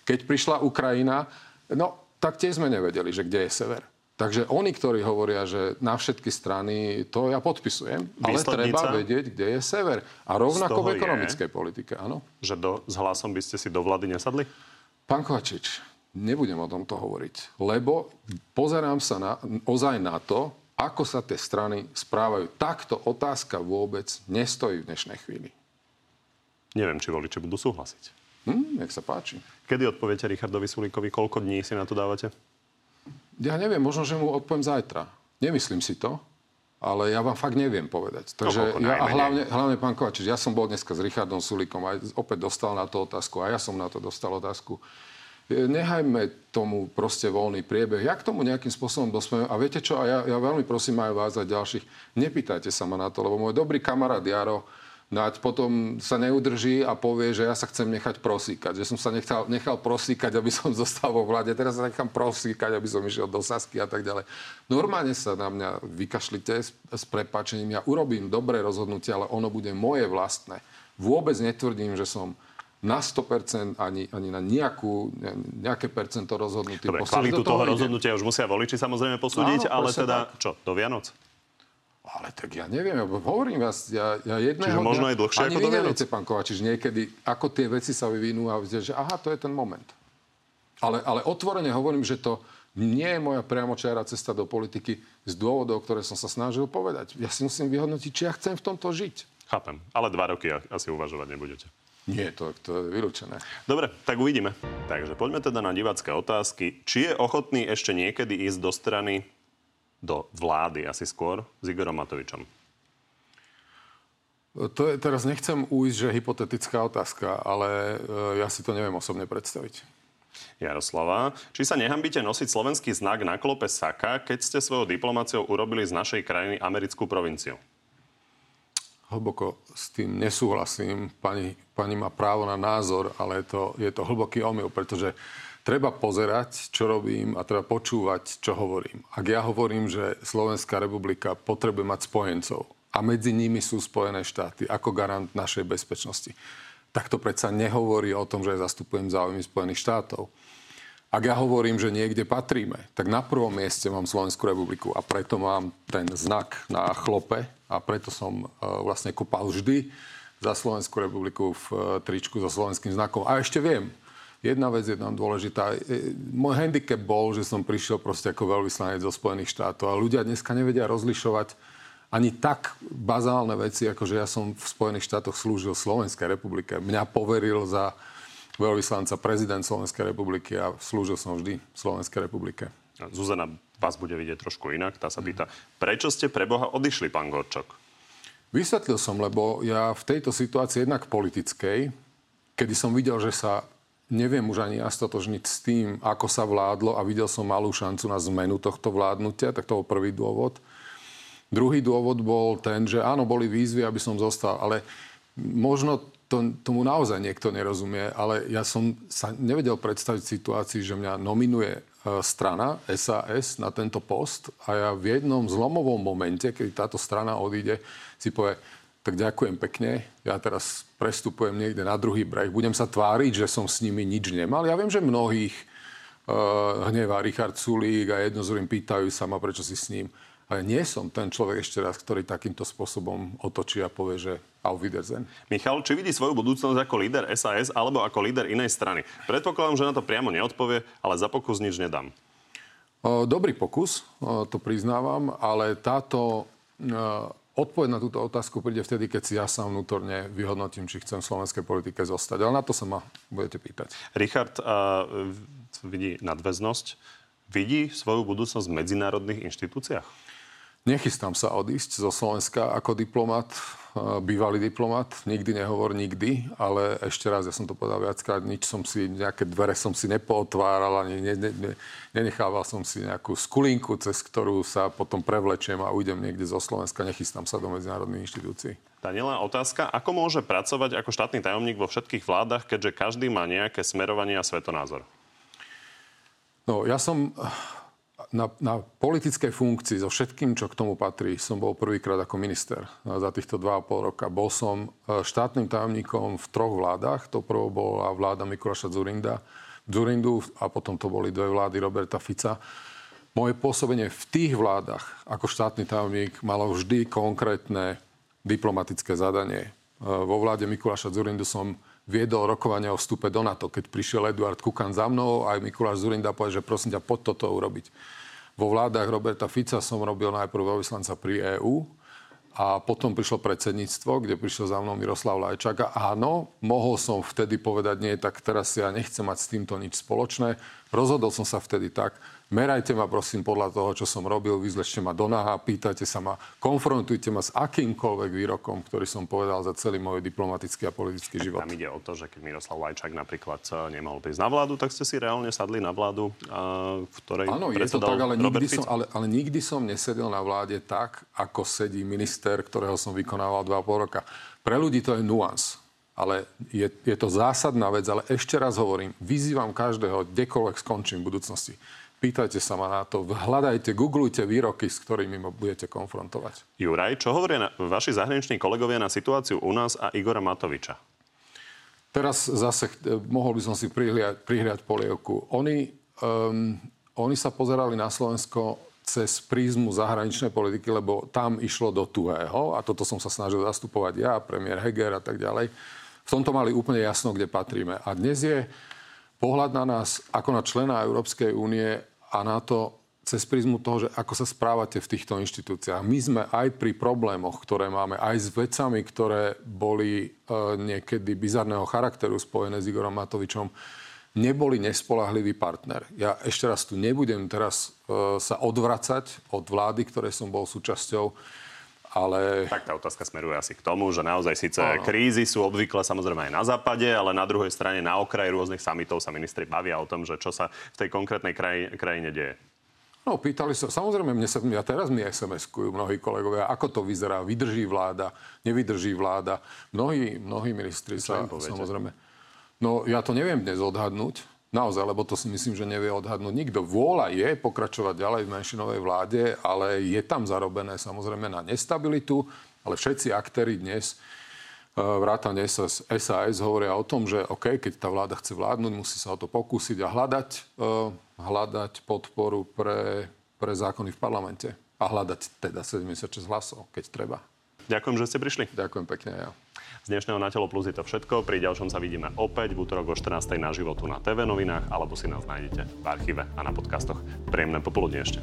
Keď prišla Ukrajina, no tak tiež sme nevedeli, že kde je sever. Takže oni, ktorí hovoria, že na všetky strany, to ja podpisujem, ale treba vedieť, kde je sever. A rovnako v ekonomickej je, politike, áno. Že do, s hlasom by ste si do vlády nesadli? Pán Kovačič, nebudem o tomto hovoriť, lebo pozerám sa na, ozaj na to, ako sa tie strany správajú. Takto otázka vôbec nestojí v dnešnej chvíli. Neviem, či voliči budú súhlasiť. Hm, nech sa páči. Kedy odpoviete Richardovi Sulíkovi? Koľko dní si na to dávate? Ja neviem, možno, že mu odpoviem zajtra. Nemyslím si to, ale ja vám fakt neviem povedať. Takže ja, a hlavne, hlavne, pán Kovačič, ja som bol dneska s Richardom Sulíkom a opäť dostal na to otázku a ja som na to dostal otázku. E, nehajme tomu proste voľný priebeh. Ja k tomu nejakým spôsobom dospiem. A viete čo, a ja, ja veľmi prosím aj vás a ďalších, nepýtajte sa ma na to, lebo môj dobrý kamarát Jaro No a potom sa neudrží a povie, že ja sa chcem nechať prosíkať. Že som sa nechal, nechal prosíkať, aby som zostal vo vláde. Teraz sa nechám prosíkať, aby som išiel do Sasky a tak ďalej. Normálne sa na mňa vykašlite s, s prepačením. Ja urobím dobré rozhodnutie, ale ono bude moje vlastné. Vôbec netvrdím, že som na 100% ani, ani na nejakú, nejaké percento rozhodnutý. Dobre, kvalitu toho, toho rozhodnutia už musia voliči samozrejme posúdiť, Áno, ale teda tak. čo, do Vianoc? Ale tak ja neviem, hovorím vás, ja, ja jedného Čiže možno aj dlhšie ani ako vy neviete, pán Kovačič, niekedy, ako tie veci sa vyvinú a vidíte, že aha, to je ten moment. Ale, ale otvorene hovorím, že to nie je moja priamočiara cesta do politiky z dôvodov, ktoré som sa snažil povedať. Ja si musím vyhodnotiť, či ja chcem v tomto žiť. Chápem, ale dva roky asi uvažovať nebudete. Nie, to, to je vylúčené. Dobre, tak uvidíme. Takže poďme teda na divácké otázky. Či je ochotný ešte niekedy ísť do strany do vlády asi skôr s Igorom Matovičom? To je, teraz nechcem ujsť, že hypotetická otázka, ale e, ja si to neviem osobne predstaviť. Jaroslava, či sa nehambíte nosiť slovenský znak na klope Saka, keď ste svojou diplomáciou urobili z našej krajiny americkú provinciu? Hlboko s tým nesúhlasím. Pani, pani má právo na názor, ale to, je to hlboký omyl, pretože treba pozerať, čo robím a treba počúvať, čo hovorím. Ak ja hovorím, že Slovenská republika potrebuje mať spojencov a medzi nimi sú Spojené štáty ako garant našej bezpečnosti, tak to predsa nehovorí o tom, že zastupujem záujmy Spojených štátov. Ak ja hovorím, že niekde patríme, tak na prvom mieste mám Slovenskú republiku a preto mám ten znak na chlope a preto som e, vlastne kopal vždy za Slovenskú republiku v e, tričku so slovenským znakom. A ešte viem, Jedna vec je tam dôležitá. E, môj handicap bol, že som prišiel proste ako veľvyslanec zo Spojených štátov a ľudia dneska nevedia rozlišovať ani tak bazálne veci, ako že ja som v Spojených štátoch slúžil Slovenskej republike. Mňa poveril za veľvyslanca prezident Slovenskej republiky a slúžil som vždy Slovenskej republike. Zuzana vás bude vidieť trošku inak. Tá sa pýta, prečo ste pre Boha odišli, pán Gorčok? Vysvetlil som, lebo ja v tejto situácii jednak politickej, kedy som videl, že sa neviem už ani ja s tým, ako sa vládlo a videl som malú šancu na zmenu tohto vládnutia, tak to bol prvý dôvod. Druhý dôvod bol ten, že áno, boli výzvy, aby som zostal, ale možno to, tomu naozaj niekto nerozumie, ale ja som sa nevedel predstaviť situácii, že mňa nominuje e, strana SAS na tento post a ja v jednom zlomovom momente, keď táto strana odíde, si povie, tak ďakujem pekne, ja teraz prestupujem niekde na druhý breh, budem sa tváriť, že som s nimi nič nemal. Ja viem, že mnohých uh, hnevá Richard Sulík a jedno z pýtajú sa ma, prečo si s ním. Ale nie som ten človek ešte raz, ktorý takýmto spôsobom otočí a povie, že auf Wiedersehen. Michal, či vidí svoju budúcnosť ako líder SAS alebo ako líder inej strany? Predpokladám, že na to priamo neodpovie, ale za pokus nič nedám. Dobrý pokus, to priznávam, ale táto odpoveď na túto otázku príde vtedy, keď si ja sám vnútorne vyhodnotím, či chcem v slovenskej politike zostať. Ale na to sa ma budete pýtať. Richard uh, vidí nadväznosť. Vidí svoju budúcnosť v medzinárodných inštitúciách? Nechystám sa odísť zo Slovenska ako diplomat, bývalý diplomat. Nikdy nehovor nikdy, ale ešte raz, ja som to povedal viackrát, nič som si, nejaké dvere som si nepootváral, ani ne, ne, ne, nenechával som si nejakú skulinku, cez ktorú sa potom prevlečiem a ujdem niekde zo Slovenska. Nechystám sa do medzinárodných inštitúcií. Daniela, otázka. Ako môže pracovať ako štátny tajomník vo všetkých vládach, keďže každý má nejaké smerovanie a svetonázor? No, ja som na, na politickej funkcii so všetkým, čo k tomu patrí, som bol prvýkrát ako minister za týchto 2,5 roka. Bol som e, štátnym tajomníkom v troch vládach. To prvo bola vláda Mikuláša Zurinda, Zurindu a potom to boli dve vlády Roberta Fica. Moje pôsobenie v tých vládach ako štátny tajomník malo vždy konkrétne diplomatické zadanie. E, vo vláde Mikuláša Zurindu som viedol rokovania o vstupe do NATO. Keď prišiel Eduard Kukan za mnou, aj Mikuláš Zurinda povedal, že prosím ťa, poď toto urobiť. Vo vládach Roberta Fica som robil najprv veľvyslanca pri EÚ a potom prišlo predsedníctvo, kde prišiel za mnou Miroslav Lajčák. A áno, mohol som vtedy povedať, nie, tak teraz ja nechcem mať s týmto nič spoločné. Rozhodol som sa vtedy tak, Merajte ma prosím podľa toho, čo som robil, vyzlečte ma do naha, pýtajte sa ma, konfrontujte ma s akýmkoľvek výrokom, ktorý som povedal za celý môj diplomatický a politický tak život. Tam ide o to, že keď Miroslav Lajčák napríklad eh, nemohol prísť na vládu, tak ste si reálne sadli na vládu, eh, v ktorej Áno, je to tak, ale nikdy, som, ale, ale nikdy som nesedel na vláde tak, ako sedí minister, ktorého som vykonával 2,5 roka. Pre ľudí to je nuans ale je, je to zásadná vec. Ale ešte raz hovorím, vyzývam každého, kdekoľvek skončím v budúcnosti Pýtajte sa ma na to, hľadajte, googlujte výroky, s ktorými ma budete konfrontovať. Juraj, čo hovoria na, vaši zahraniční kolegovia na situáciu u nás a Igora Matoviča? Teraz zase eh, mohol by som si prihliať, prihliať polievku. Oni, um, oni sa pozerali na Slovensko cez prízmu zahraničnej politiky, lebo tam išlo do tuhého a toto som sa snažil zastupovať ja, premiér Heger a tak ďalej. V tomto mali úplne jasno, kde patríme. A dnes je pohľad na nás ako na člena Európskej únie a na to cez prízmu toho, že ako sa správate v týchto inštitúciách. My sme aj pri problémoch, ktoré máme, aj s vecami, ktoré boli e, niekedy bizarného charakteru spojené s Igorom Matovičom, neboli nespolahlivý partner. Ja ešte raz tu nebudem teraz e, sa odvracať od vlády, ktorej som bol súčasťou, ale... Tak tá otázka smeruje asi k tomu, že naozaj síce ano. krízy sú obvykle samozrejme aj na západe, ale na druhej strane na okraji rôznych samitov sa ministri bavia o tom, že čo sa v tej konkrétnej kraj, krajine deje. No, pýtali sa, samozrejme, mne sa, ja teraz mi SMS-kujú mnohí kolegovia, ako to vyzerá, vydrží vláda, nevydrží vláda. Mnohí, mnohí ministri čo sa, samozrejme... No, ja to neviem dnes odhadnúť, Naozaj, lebo to si myslím, že nevie odhadnúť nikto. Vôľa je pokračovať ďalej v menšinovej vláde, ale je tam zarobené samozrejme na nestabilitu, ale všetci aktéri dnes e, vrátane SAS, SAS hovoria o tom, že OK, keď tá vláda chce vládnuť, musí sa o to pokúsiť a hľadať, e, hľadať podporu pre, pre zákony v parlamente. A hľadať teda 76 hlasov, keď treba. Ďakujem, že ste prišli. Ďakujem pekne ja. Dnešného Na telo plus je to všetko. Pri ďalšom sa vidíme opäť v útorok o 14. na životu na TV novinách alebo si nás nájdete v archíve a na podcastoch. Príjemné popoludne ešte.